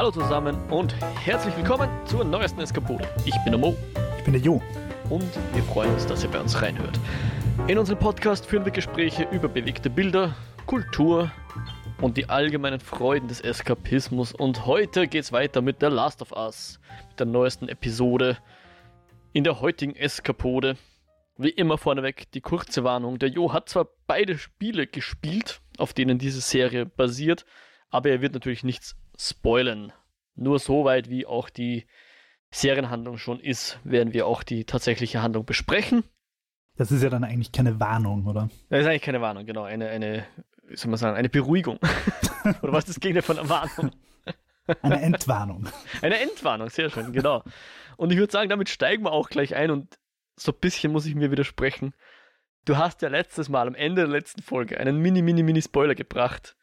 Hallo zusammen und herzlich willkommen zur neuesten Eskapode. Ich bin der Mo. Ich bin der Jo. Und wir freuen uns, dass ihr bei uns reinhört. In unserem Podcast führen wir Gespräche über bewegte Bilder, Kultur und die allgemeinen Freuden des Eskapismus. Und heute geht's weiter mit The Last of Us, mit der neuesten Episode in der heutigen Eskapode. Wie immer vorneweg die kurze Warnung. Der Jo hat zwar beide Spiele gespielt, auf denen diese Serie basiert, aber er wird natürlich nichts spoilen. Nur so weit, wie auch die Serienhandlung schon ist, werden wir auch die tatsächliche Handlung besprechen. Das ist ja dann eigentlich keine Warnung, oder? Das ist eigentlich keine Warnung, genau. Eine, eine wie soll man sagen, eine Beruhigung. oder was ist das Gegenteil von einer Warnung? Eine Entwarnung. Eine Entwarnung, sehr schön, genau. Und ich würde sagen, damit steigen wir auch gleich ein und so ein bisschen muss ich mir widersprechen. Du hast ja letztes Mal am Ende der letzten Folge einen mini, mini, mini Spoiler gebracht.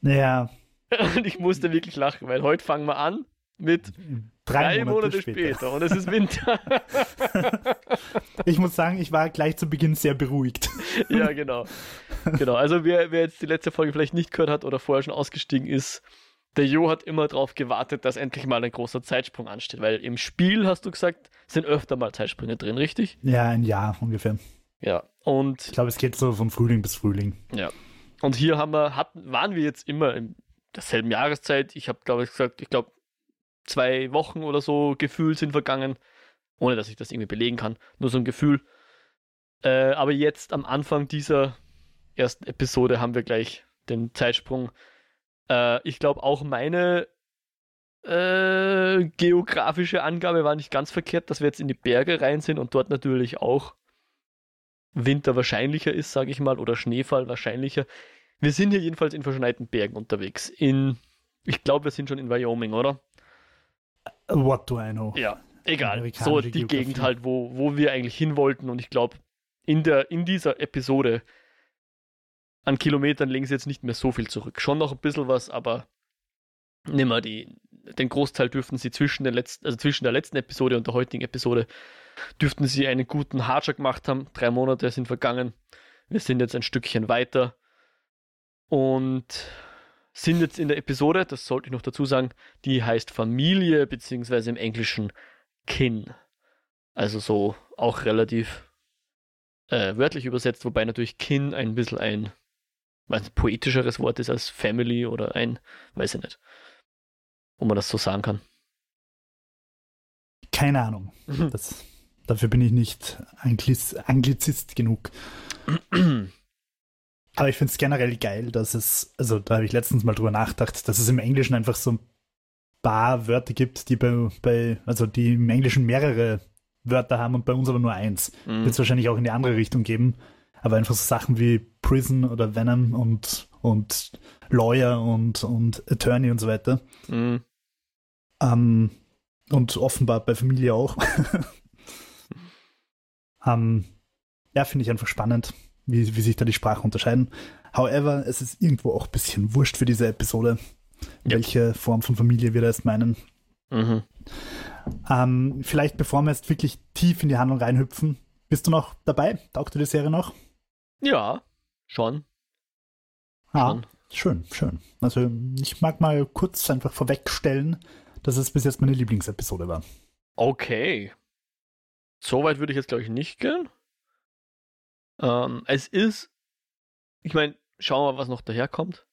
Ja. Und ich musste wirklich lachen, weil heute fangen wir an mit drei, drei Monate, Monate später. später. und es ist Winter. ich muss sagen, ich war gleich zu Beginn sehr beruhigt. ja, genau. Genau. Also wer, wer jetzt die letzte Folge vielleicht nicht gehört hat oder vorher schon ausgestiegen ist, der Jo hat immer darauf gewartet, dass endlich mal ein großer Zeitsprung ansteht, weil im Spiel, hast du gesagt, sind öfter mal Zeitsprünge drin, richtig? Ja, ein Jahr ungefähr. Ja, und. Ich glaube, es geht so von Frühling bis Frühling. Ja. Und hier haben wir, hatten, waren wir jetzt immer in derselben Jahreszeit. Ich habe, glaube ich, gesagt, ich glaube, zwei Wochen oder so gefühlt sind vergangen, ohne dass ich das irgendwie belegen kann. Nur so ein Gefühl. Äh, aber jetzt am Anfang dieser ersten Episode haben wir gleich den Zeitsprung. Äh, ich glaube auch meine äh, geografische Angabe war nicht ganz verkehrt, dass wir jetzt in die Berge rein sind und dort natürlich auch Winter wahrscheinlicher ist, sage ich mal, oder Schneefall wahrscheinlicher. Wir sind hier jedenfalls in verschneiten Bergen unterwegs. In, ich glaube, wir sind schon in Wyoming, oder? What do I know? Ja, egal. So die Geografie. Gegend halt, wo, wo wir eigentlich hin wollten. Und ich glaube, in, in dieser Episode an Kilometern legen sie jetzt nicht mehr so viel zurück. Schon noch ein bisschen was, aber nimmer die, den Großteil dürften sie zwischen, den letzten, also zwischen der letzten Episode und der heutigen Episode dürften sie einen guten Harscher gemacht haben. Drei Monate sind vergangen. Wir sind jetzt ein Stückchen weiter und sind jetzt in der Episode, das sollte ich noch dazu sagen, die heißt Familie, beziehungsweise im Englischen Kin. Also so auch relativ äh, wörtlich übersetzt, wobei natürlich Kin ein bisschen ein ein poetischeres Wort ist als Family oder ein, weiß ich nicht, wo man das so sagen kann. Keine Ahnung. Mhm. Das, dafür bin ich nicht Angliz Anglizist genug. Aber ich finde es generell geil, dass es, also da habe ich letztens mal drüber nachgedacht, dass es im Englischen einfach so ein paar Wörter gibt, die bei, bei also die im Englischen mehrere Wörter haben und bei uns aber nur eins. Mhm. Wird es wahrscheinlich auch in die andere Richtung geben. Aber einfach so Sachen wie Prison oder Venom und, und Lawyer und, und Attorney und so weiter. Mhm. Ähm, und offenbar bei Familie auch. ähm, ja, finde ich einfach spannend, wie, wie sich da die Sprachen unterscheiden. However, es ist irgendwo auch ein bisschen wurscht für diese Episode, welche Form von Familie wir da jetzt meinen. Mhm. Ähm, vielleicht bevor wir jetzt wirklich tief in die Handlung reinhüpfen, bist du noch dabei? Taugt dir die Serie noch? Ja, schon. Ah, schon. schön, schön. Also ich mag mal kurz einfach vorwegstellen, dass es bis jetzt meine Lieblingsepisode war. Okay. Soweit würde ich jetzt, glaube ich, nicht gehen. Ähm, es ist, ich meine, schauen wir mal, was noch daherkommt.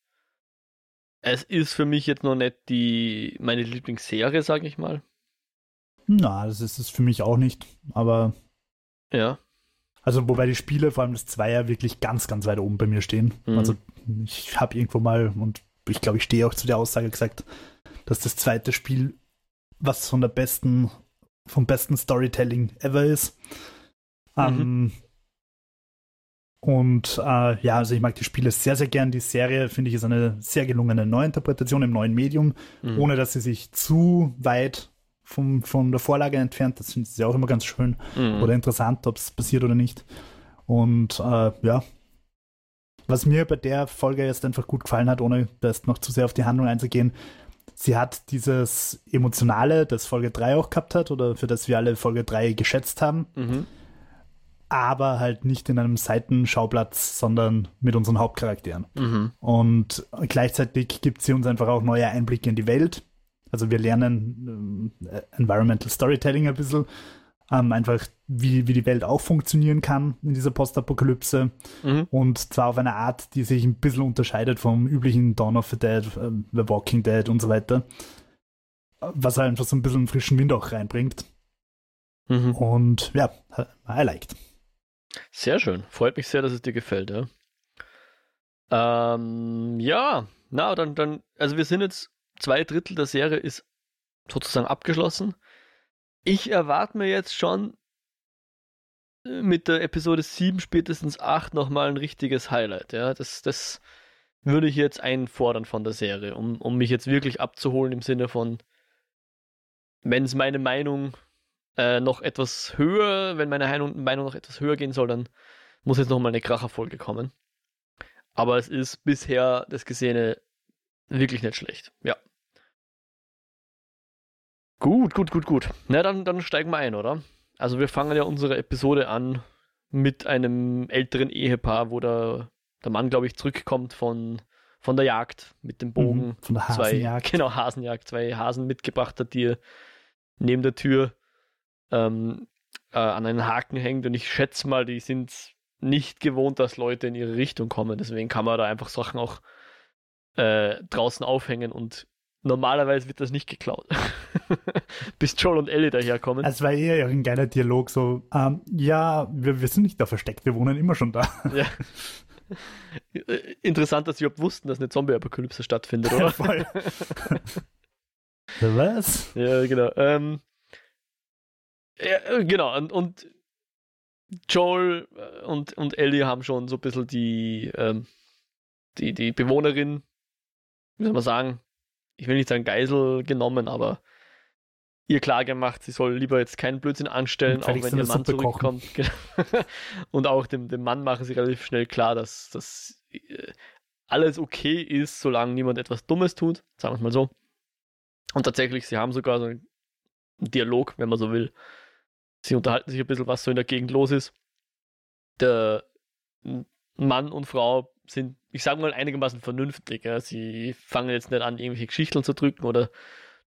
Es ist für mich jetzt noch nicht die meine Lieblingsserie, sage ich mal. Na, das ist es für mich auch nicht, aber. Ja. Also, wobei die Spiele, vor allem das Zweier, wirklich ganz, ganz weit oben bei mir stehen. Mhm. Also, ich habe irgendwo mal, und ich glaube, ich stehe auch zu der Aussage gesagt, dass das zweite Spiel was von der besten, vom besten Storytelling ever ist. Mhm. Ähm, und äh, ja, also ich mag die Spiele sehr, sehr gern. Die Serie, finde ich, ist eine sehr gelungene Neuinterpretation im neuen Medium, mhm. ohne dass sie sich zu weit vom, von der Vorlage entfernt. Das finde ich ja auch immer ganz schön mhm. oder interessant, ob es passiert oder nicht. Und äh, ja, was mir bei der Folge jetzt einfach gut gefallen hat, ohne das noch zu sehr auf die Handlung einzugehen, sie hat dieses Emotionale, das Folge 3 auch gehabt hat, oder für das wir alle Folge 3 geschätzt haben. Mhm. Aber halt nicht in einem Seitenschauplatz, sondern mit unseren Hauptcharakteren. Mhm. Und gleichzeitig gibt sie uns einfach auch neue Einblicke in die Welt. Also wir lernen äh, Environmental Storytelling ein bisschen, ähm, einfach wie, wie die Welt auch funktionieren kann in dieser Postapokalypse. Mhm. Und zwar auf eine Art, die sich ein bisschen unterscheidet vom üblichen Dawn of the Dead, äh, The Walking Dead und so weiter. Was halt einfach so ein bisschen frischen Wind auch reinbringt. Mhm. Und ja, I liked. Sehr schön. Freut mich sehr, dass es dir gefällt, ja. Ähm, ja, na, dann, dann, also wir sind jetzt, zwei Drittel der Serie ist sozusagen abgeschlossen. Ich erwarte mir jetzt schon äh, mit der Episode 7, spätestens 8 nochmal ein richtiges Highlight, ja. Das, das würde ich jetzt einfordern von der Serie, um, um mich jetzt wirklich abzuholen im Sinne von, wenn es meine Meinung äh, noch etwas höher, wenn meine Meinung, Meinung noch etwas höher gehen soll, dann muss jetzt nochmal eine Kracherfolge kommen. Aber es ist bisher das Gesehene wirklich nicht schlecht. Ja. Gut, gut, gut, gut. Na, dann, dann steigen wir ein, oder? Also wir fangen ja unsere Episode an mit einem älteren Ehepaar, wo der, der Mann, glaube ich, zurückkommt von, von der Jagd mit dem Bogen. Mhm, von der zwei, Hasenjagd. genau, Hasenjagd, zwei Hasen mitgebracht hat, die er neben der Tür ähm, äh, an einen Haken hängt. Und ich schätze mal, die sind nicht gewohnt, dass Leute in ihre Richtung kommen. Deswegen kann man da einfach Sachen auch äh, draußen aufhängen und normalerweise wird das nicht geklaut. Bis Joel und Ellie daherkommen. Es war eher ein geiler Dialog, so, ähm, ja, wir, wir sind nicht da versteckt, wir wohnen immer schon da. Ja. Interessant, dass sie überhaupt wussten, dass eine Zombie-Apokalypse stattfindet, oder? Was? Ja, genau. Ähm, ja, äh, genau, und, und Joel äh, und, und Ellie haben schon so ein bisschen die, ähm, die, die Bewohnerin, wie soll man sagen, ich will nicht sagen Geisel genommen, aber ihr klar gemacht, sie soll lieber jetzt keinen Blödsinn anstellen, auch wenn ihr Mann zurückkommt. Genau. und auch dem, dem Mann machen sie relativ schnell klar, dass, dass äh, alles okay ist, solange niemand etwas Dummes tut, sagen wir es mal so. Und tatsächlich, sie haben sogar so einen Dialog, wenn man so will. Sie unterhalten sich ein bisschen, was so in der Gegend los ist. Der Mann und Frau sind, ich sage mal, einigermaßen vernünftig. Ja. Sie fangen jetzt nicht an, irgendwelche Geschichten zu drücken oder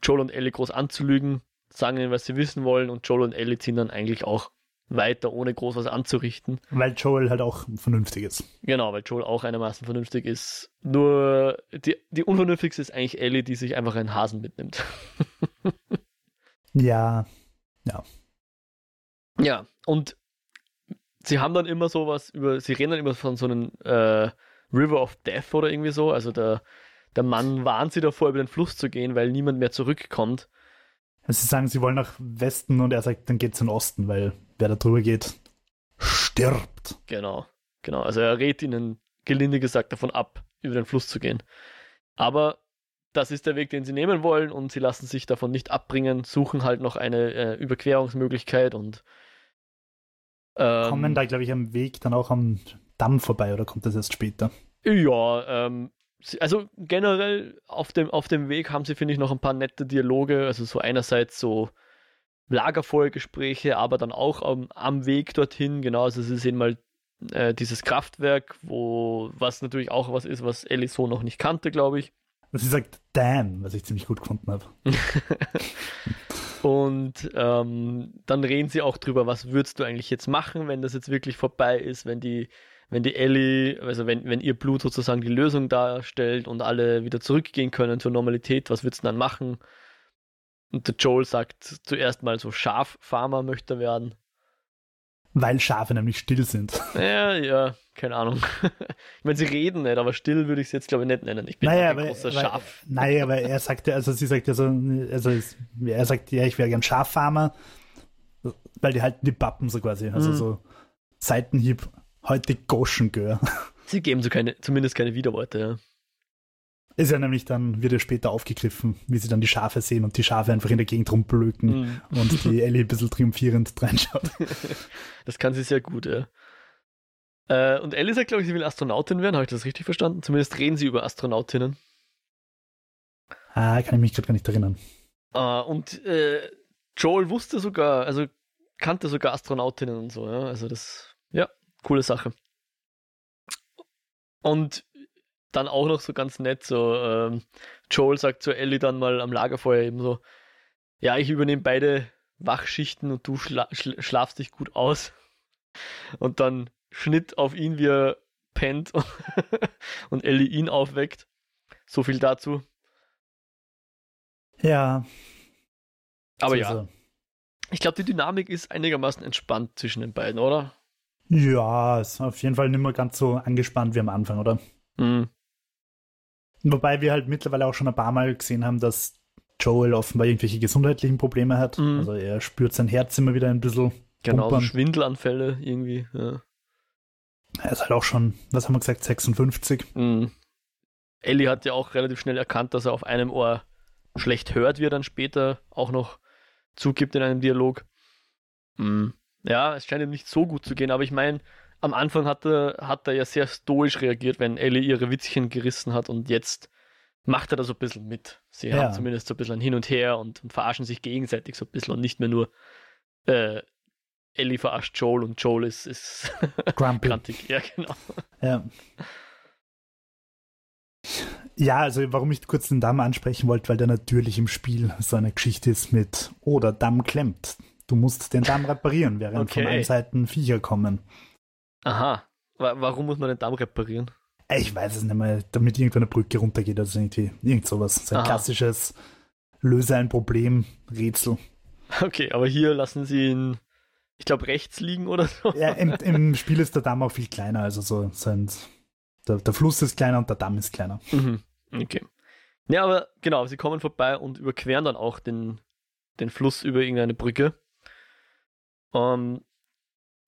Joel und Ellie groß anzulügen, sagen ihnen, was sie wissen wollen und Joel und Ellie ziehen dann eigentlich auch weiter, ohne groß was anzurichten. Weil Joel halt auch vernünftig ist. Genau, weil Joel auch einigermaßen vernünftig ist. Nur die, die unvernünftigste ist eigentlich Ellie, die sich einfach einen Hasen mitnimmt. Ja, Ja, und sie haben dann immer sowas über, sie reden dann immer von so einem äh, River of Death oder irgendwie so. Also der, der Mann warnt sie davor, über den Fluss zu gehen, weil niemand mehr zurückkommt. Also sie sagen, sie wollen nach Westen und er sagt, dann geht's in den Osten, weil wer da drüber geht, stirbt. Genau, genau. Also er rät ihnen gelinde gesagt davon ab, über den Fluss zu gehen. Aber das ist der Weg, den sie nehmen wollen und sie lassen sich davon nicht abbringen, suchen halt noch eine äh, Überquerungsmöglichkeit und ähm, Kommen da, glaube ich, am Weg dann auch am Damm vorbei oder kommt das erst später? Ja, ähm, also generell auf dem, auf dem Weg haben sie, finde ich, noch ein paar nette Dialoge. Also so einerseits so Lagerfeuergespräche, aber dann auch am, am Weg dorthin, genau, also sie sehen mal äh, dieses Kraftwerk, wo, was natürlich auch was ist, was Ellie so noch nicht kannte, glaube ich. Und sie sagt, damn, was ich ziemlich gut gefunden habe. Und ähm, dann reden sie auch drüber, was würdest du eigentlich jetzt machen, wenn das jetzt wirklich vorbei ist, wenn die, wenn die Ellie, also wenn, wenn ihr Blut sozusagen die Lösung darstellt und alle wieder zurückgehen können zur Normalität, was würdest du dann machen? Und der Joel sagt zuerst mal so Schaffarmer möchte er werden. Weil Schafe nämlich still sind. Ja, ja, keine Ahnung. ich meine, sie reden nicht, aber still würde ich es jetzt glaube ich nicht nennen. Ich bin Naja, ein aber, großer aber, Schaf. naja, aber er sagt ja, also sie sagt ja so, also es- er sagt, ja, ich wäre gern Schaffarmer, weil die halten die Pappen so quasi, also Mhm. so Seitenhieb, heute Goschengör. Sie geben so keine, zumindest keine Widerworte, ja. Ist ja nämlich dann, wird ja später aufgegriffen, wie sie dann die Schafe sehen und die Schafe einfach in der Gegend rumblöken Mhm. und die Ellie ein bisschen triumphierend reinschaut. Das kann sie sehr gut, ja. Äh, und Ellie sagt, glaube ich, sie will Astronautin werden. Habe ich das richtig verstanden? Zumindest reden sie über Astronautinnen. Ah, kann ich mich gerade gar nicht erinnern. Äh, und äh, Joel wusste sogar, also kannte sogar Astronautinnen und so, ja. Also das Ja, coole Sache. Und dann auch noch so ganz nett, so ähm, Joel sagt zu Ellie dann mal am Lagerfeuer eben so, ja, ich übernehme beide Wachschichten und du schla schla schlafst dich gut aus. Und dann Schnitt auf ihn, wie er pennt und Ellie ihn aufweckt. So viel dazu. Ja. Aber so ja. Ich glaube, die Dynamik ist einigermaßen entspannt zwischen den beiden, oder? Ja, ist auf jeden Fall nicht mehr ganz so angespannt wie am Anfang, oder? Mhm. Wobei wir halt mittlerweile auch schon ein paar Mal gesehen haben, dass Joel offenbar irgendwelche gesundheitlichen Probleme hat. Mhm. Also er spürt sein Herz immer wieder ein bisschen. Genau, so Schwindelanfälle irgendwie. Ja. Er ist halt auch schon, was haben wir gesagt, 56. Mhm. Ellie hat ja auch relativ schnell erkannt, dass er auf einem Ohr schlecht hört, wie er dann später auch noch zugibt in einem Dialog. Mhm. Ja, es scheint ihm nicht so gut zu gehen, aber ich meine, am Anfang hat er, hat er ja sehr stoisch reagiert, wenn Ellie ihre Witzchen gerissen hat und jetzt macht er da so ein bisschen mit. Sie ja. haben zumindest so ein bisschen ein Hin und Her und, und, verarschen sich gegenseitig so ein bisschen und nicht mehr nur äh, Ellie verarscht Joel und Joel ist, ist grantig. Ja, genau. Ja. Ja, also warum ich kurz den Damm ansprechen wollte, weil der natürlich im Spiel so eine Geschichte ist mit, oh, der Damm klemmt. Du musst den Damm reparieren, während okay. von allen Seiten Viecher kommen. Aha. Warum muss man den Damm reparieren? Ich weiß es nicht mehr, damit irgendeine Brücke runtergeht, also irgendwie irgend sowas. So ein Aha. klassisches Löse ein Problem Rätsel. Okay, aber hier lassen sie ihn, ich glaube, rechts liegen oder so. Ja, im, im, Spiel ist der Damm auch viel kleiner, also so, so ein, der, der, Fluss ist kleiner und der Damm ist kleiner. Mhm. Okay. Ja, aber genau, sie kommen vorbei und überqueren dann auch den, den Fluss über irgendeine Brücke. Um, ähm,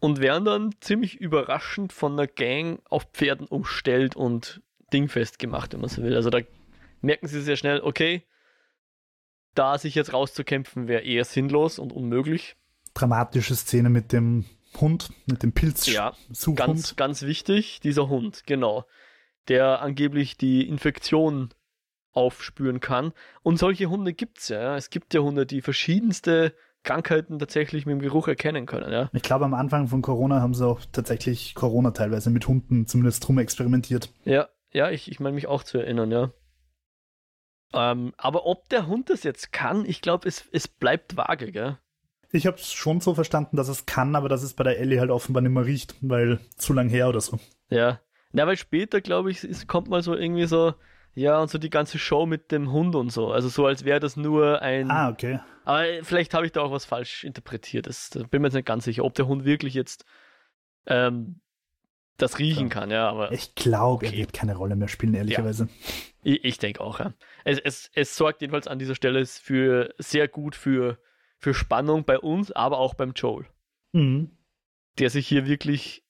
und werden dann ziemlich überraschend von der Gang auf Pferden umstellt und dingfest gemacht, wenn man so will. Also da merken sie sehr schnell, okay, da sich jetzt rauszukämpfen wäre eher sinnlos und unmöglich. Dramatische Szene mit dem Hund, mit dem Pilz. Ja, ganz, ganz wichtig, dieser Hund, genau. Der angeblich die Infektion aufspüren kann. Und solche Hunde gibt es ja. Es gibt ja Hunde, die verschiedenste Krankheiten tatsächlich mit dem Geruch erkennen können. Ja? Ich glaube, am Anfang von Corona haben sie auch tatsächlich Corona teilweise mit Hunden zumindest drum experimentiert. Ja, ja, ich, ich meine mich auch zu erinnern, ja. Ähm, aber ob der Hund das jetzt kann, ich glaube, es, es bleibt vage, gell? Ich habe es schon so verstanden, dass es kann, aber dass es bei der Ellie halt offenbar nicht mehr riecht, weil zu lang her oder so. Ja. Na, weil später, glaube ich, es kommt mal so irgendwie so, ja, und so die ganze Show mit dem Hund und so. Also so, als wäre das nur ein. Ah, okay. Aber vielleicht habe ich da auch was falsch interpretiert. Das, da bin mir jetzt nicht ganz sicher, ob der Hund wirklich jetzt ähm, das riechen kann, ja. Aber ich glaube, okay. er wird keine Rolle mehr spielen, ehrlicherweise. Ja. Ich, ich denke auch, ja. Es, es, es sorgt jedenfalls an dieser Stelle für sehr gut für, für Spannung bei uns, aber auch beim Joel. Mhm. Der sich hier wirklich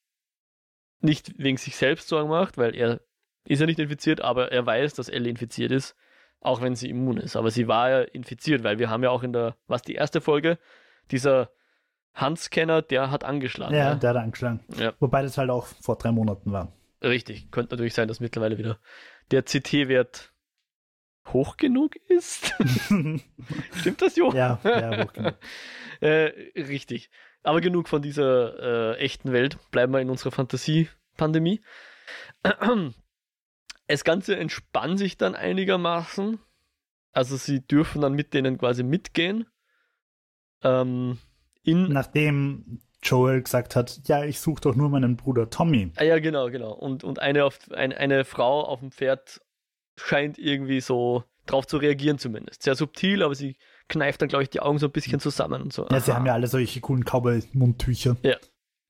nicht wegen sich selbst Sorgen macht, weil er ist ja nicht infiziert, aber er weiß, dass Ellie infiziert ist, auch wenn sie immun ist. Aber sie war ja infiziert, weil wir haben ja auch in der, was die erste Folge, dieser Handscanner, der hat angeschlagen. Ja, ja, der hat angeschlagen. Ja. Wobei das halt auch vor drei Monaten war. Richtig, könnte natürlich sein, dass mittlerweile wieder der CT-Wert hoch genug ist. Stimmt das, Jo? Ja, ja hoch genug. äh, richtig. Aber genug von dieser äh, echten Welt. Bleiben wir in unserer Fantasie-Pandemie. Das Ganze entspannt sich dann einigermaßen. Also sie dürfen dann mit denen quasi mitgehen. Ähm, Nachdem Joel gesagt hat, ja, ich suche doch nur meinen Bruder Tommy. Ah ja, genau, genau. Und, und eine, auf, ein, eine Frau auf dem Pferd scheint irgendwie so drauf zu reagieren zumindest. Sehr subtil, aber sie kneift dann, glaube ich, die Augen so ein bisschen zusammen und so. Ja, Aha. sie haben ja alle solche coolen Cowboy-Mundtücher. Ja.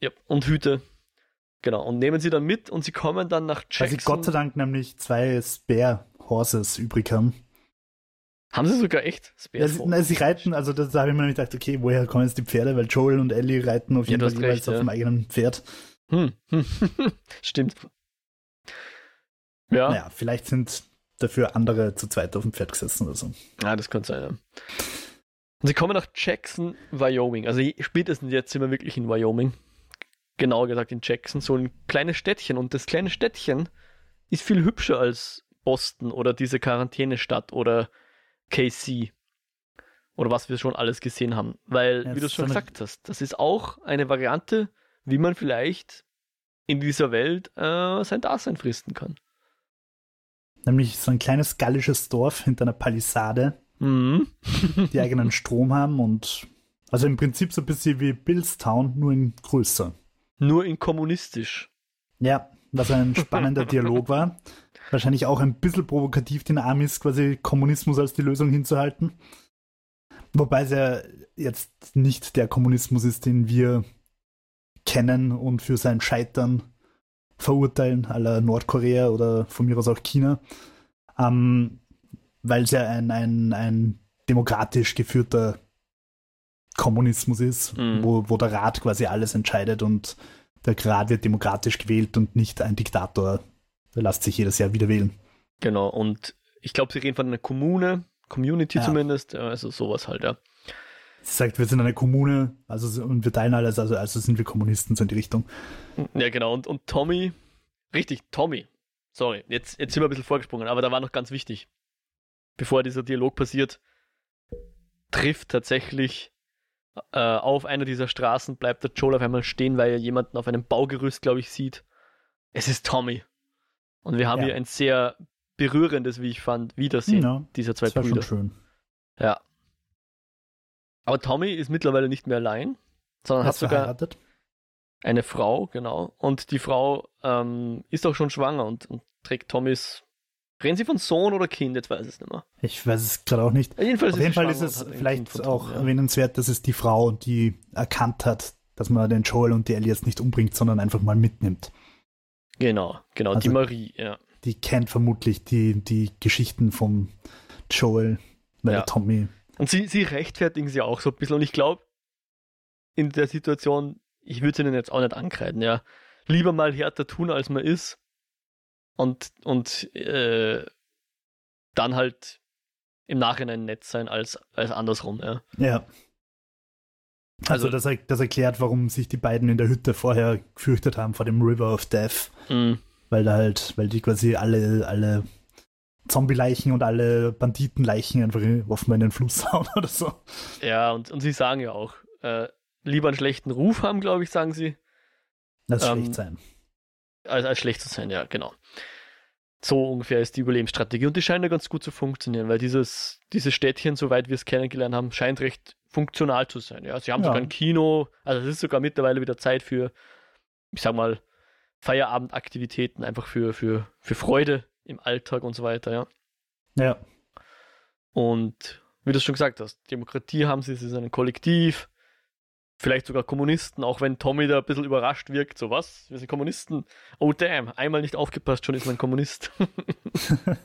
ja. Und Hüte. Genau, und nehmen sie dann mit und sie kommen dann nach Jackson. Weil sie Gott sei Dank nämlich zwei Spare Horses übrig haben. Haben sie sogar echt Spare ja, sie, sie reiten, also da habe ich mir gedacht, okay, woher kommen jetzt die Pferde? Weil Joel und Ellie reiten auf jeden ja, Fall jeweils recht, auf ja. dem eigenen Pferd. Hm. Stimmt. Ja. Naja, vielleicht sind dafür andere zu zweit auf dem Pferd gesessen oder so. Ja, das könnte sein, ja. Und sie kommen nach Jackson, Wyoming. Also spätestens jetzt sind wir wirklich in Wyoming genauer gesagt in Jackson, so ein kleines Städtchen. Und das kleine Städtchen ist viel hübscher als Boston oder diese Quarantänestadt oder KC. Oder was wir schon alles gesehen haben. Weil, ja, wie du schon gesagt hast, das ist auch eine Variante wie man vielleicht in dieser Welt äh, sein Dasein fristen kann. Nämlich so ein kleines gallisches Dorf hinter einer Palisade, Mhm. die eigenen Strom haben und also im Prinzip so ein bisschen wie Billstown, nur in größer. Nur in kommunistisch. Ja, was ein spannender Dialog war. Wahrscheinlich auch ein bisschen provokativ den Amis quasi Kommunismus als die Lösung hinzuhalten. Wobei es ja jetzt nicht der Kommunismus ist, den wir kennen und für sein Scheitern verurteilen, aller Nordkorea oder von mir aus auch China. Ähm, weil es ja ein, ein, ein demokratisch geführter Kommunismus ist, Mhm. wo, wo der Rat quasi alles entscheidet und der Rat wird demokratisch gewählt und nicht ein Diktator. Der lässt sich jedes Jahr wieder wählen. Genau, und ich glaube, sie reden von einer Kommune, Community Ja. zumindest, also sowas halt, ja. Sie sagt, wir sind eine Kommune, also und wir teilen alles, also, also sind wir Kommunisten, so in die Richtung. Ja, genau, und, und Tommy, richtig, Tommy, sorry, jetzt, jetzt sind wir ein bisschen vorgesprungen, aber da war noch ganz wichtig, bevor dieser Dialog passiert, trifft tatsächlich äh, auf einer dieser Straßen, bleibt der Joel auf einmal stehen, weil er jemanden auf einem Baugerüst, glaube ich, sieht. Es ist Tommy. Und wir haben Ja. hier ein sehr berührendes, wie ich fand, Wiedersehen Ja, dieser zwei das war schon Brüder. schön. Ja. Aber Tommy ist mittlerweile nicht mehr allein, sondern Er hat sogar verheiratet. eine Frau, genau. Und die Frau ähm, ist auch schon schwanger und, und trägt Tommys. Reden sie von Sohn oder Kind? Jetzt weiß ich es nicht mehr. Ich weiß es gerade auch nicht. Jedenfalls Auf ist jeden sie Fall ist und es vielleicht auch ja. erwähnenswert, dass es die Frau, die erkannt hat, dass man den Joel und die Ellie jetzt nicht umbringt, sondern einfach mal mitnimmt. Genau, genau, die Also- Marie, ja. Die kennt vermutlich die, die Geschichten vom Joel, weil Ja. der Tommy. Und sie, sie rechtfertigen sie auch so ein bisschen. Und ich glaube, in der Situation, ich würde es ihnen jetzt auch nicht ankreiden, ja. Lieber mal härter tun, als man ist. Und, und äh, dann halt im Nachhinein nett sein, als, als andersrum, ja. Ja. Also, Also- das, er- das erklärt, warum sich die beiden in der Hütte vorher gefürchtet haben vor dem River of Death. Mhm. Weil da halt, weil die quasi alle, alle Zombie-Leichen und alle Banditenleichen einfach offenbar in den Fluss hauen oder so. Ja, und, und sie sagen ja auch, äh, lieber einen schlechten Ruf haben, glaube ich, sagen sie, Das Ähm, schlecht sein. Als, als schlecht zu sein, ja, genau. So ungefähr ist die Überlebensstrategie und die scheint ja ganz gut zu funktionieren, weil dieses, dieses Städtchen, soweit wir es kennengelernt haben, scheint recht funktional zu sein. Ja, sie haben Ja. sogar ein Kino, also es ist sogar mittlerweile wieder Zeit für, ich sag mal, Feierabendaktivitäten, einfach für, für, für Freude im Alltag und so weiter, ja. Ja. Und wie du es schon gesagt hast, Demokratie haben sie, sie sind ein Kollektiv, vielleicht sogar Kommunisten, auch wenn Tommy da ein bisschen überrascht wirkt, so was, wir sind Kommunisten. Oh damn, einmal nicht aufgepasst, schon ist man Kommunist.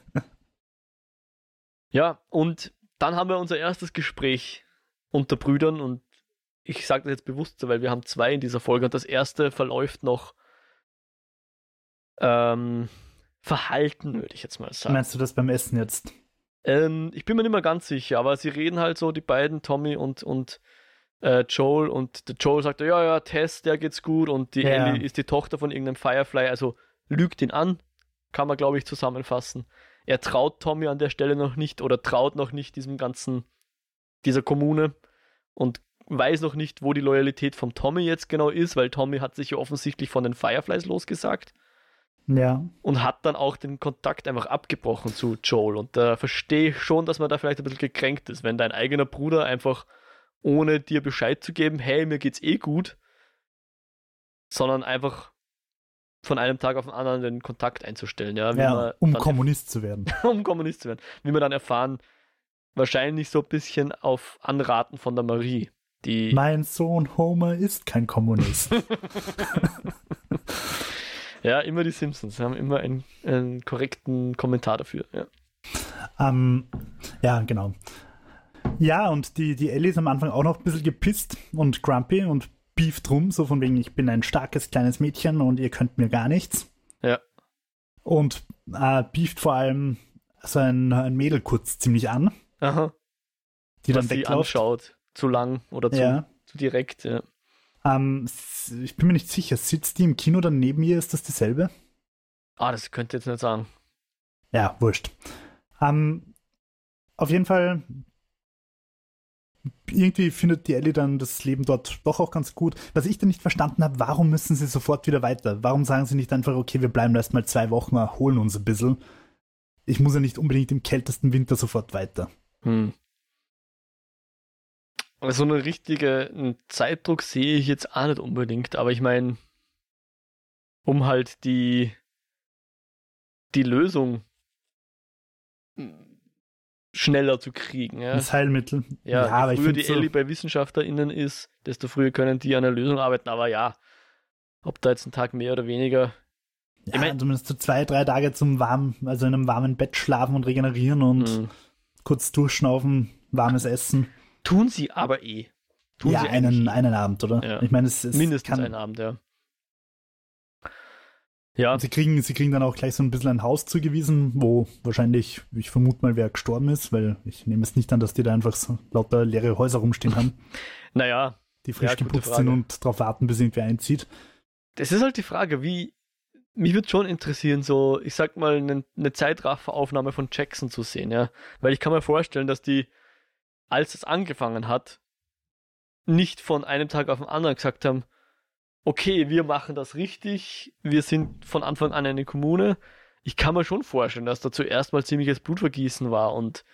ja, und dann haben wir unser erstes Gespräch unter Brüdern und ich sage das jetzt bewusst so, weil wir haben zwei in dieser Folge und das erste verläuft noch ähm, verhalten, würde ich jetzt mal sagen. Meinst du das beim Essen jetzt? Ähm, ich bin mir nicht mehr ganz sicher, aber sie reden halt so, die beiden, Tommy und, und äh, Joel. Und der Joel sagt, ja, ja, Tess, der geht's gut. Und die Ja. Ellie ist die Tochter von irgendeinem Firefly, also lügt ihn an, kann man, glaube ich, zusammenfassen. Er traut Tommy an der Stelle noch nicht oder traut noch nicht diesem ganzen, dieser Kommune und weiß noch nicht, wo die Loyalität vom Tommy jetzt genau ist, weil Tommy hat sich ja offensichtlich von den Fireflies losgesagt Ja. und hat dann auch den Kontakt einfach abgebrochen zu Joel. Und da verstehe ich schon, dass man da vielleicht ein bisschen gekränkt ist, wenn dein eigener Bruder einfach ohne dir Bescheid zu geben, hey, mir geht's eh gut, sondern einfach von einem Tag auf den anderen den Kontakt einzustellen, ja, ja um Kommunist zu werden. um Kommunist zu werden. Wie wir dann erfahren, wahrscheinlich so ein bisschen auf Anraten von der Marie, die mein Sohn Homer ist kein Kommunist. ja immer die Simpsons haben immer einen, einen korrekten Kommentar dafür. Ja. ähm, ja, genau. Ja, und die, die Ellie ist am Anfang auch noch ein bisschen gepisst und grumpy und beeft drum, so von wegen, ich bin ein starkes kleines Mädchen und ihr könnt mir gar nichts. Ja. Und äh, beeft vor allem so ein, Mädel kurz ziemlich an, Aha. die was dann sie anschaut, zu lang oder zu, Ja. zu direkt. Ja. Ähm, ich bin mir nicht sicher, sitzt die im Kino dann neben ihr? Ist das dieselbe? Ah, das könnte ich jetzt nicht sagen. Ja, wurscht. Ähm, auf jeden Fall irgendwie findet die Ellie dann das Leben dort doch auch ganz gut. Was ich dann nicht verstanden habe, warum müssen sie sofort wieder weiter? Warum sagen sie nicht einfach, okay, wir bleiben erst mal zwei Wochen, erholen uns ein bisschen? Ich muss ja nicht unbedingt im kältesten Winter sofort weiter. Hm. So einen richtigen Zeitdruck sehe ich jetzt auch nicht unbedingt, aber ich meine, um halt die, die Lösung schneller zu kriegen. Ja. Das Heilmittel. Ja, ja aber je früher die so Ellie bei WissenschaftlerInnen ist, desto früher können die an einer Lösung arbeiten. Aber ja, ob da jetzt ein Tag mehr oder weniger. Ja, ich mein, zumindest so zwei, drei Tage zum warmen, also in einem warmen Bett schlafen und regenerieren und mhm. kurz durchschnaufen, warmes Essen. Tun sie aber eh. Tun ja, einen, einen Abend, oder? Ja. Ich meine, es, es Mindestens kann, einen Abend, ja. Ja. Und sie kriegen, sie kriegen dann auch gleich so ein bisschen ein Haus zugewiesen, wo wahrscheinlich, ich vermute mal, wer gestorben ist, weil ich nehme es nicht an, dass die da einfach so lauter leere Häuser rumstehen haben. naja. Die frisch ja, geputzt sind und darauf warten, bis irgendwer einzieht. Das ist halt die Frage, wie, mich würde schon interessieren, so, ich sag mal, eine, eine Zeitrafferaufnahme von Jackson zu sehen, ja. Weil ich kann mir vorstellen, dass die, als es angefangen hat, nicht von einem Tag auf den anderen gesagt haben, okay, wir machen das richtig, wir sind von Anfang an eine Kommune. Ich kann mir schon vorstellen, dass da zuerst mal ziemliches Blutvergießen war und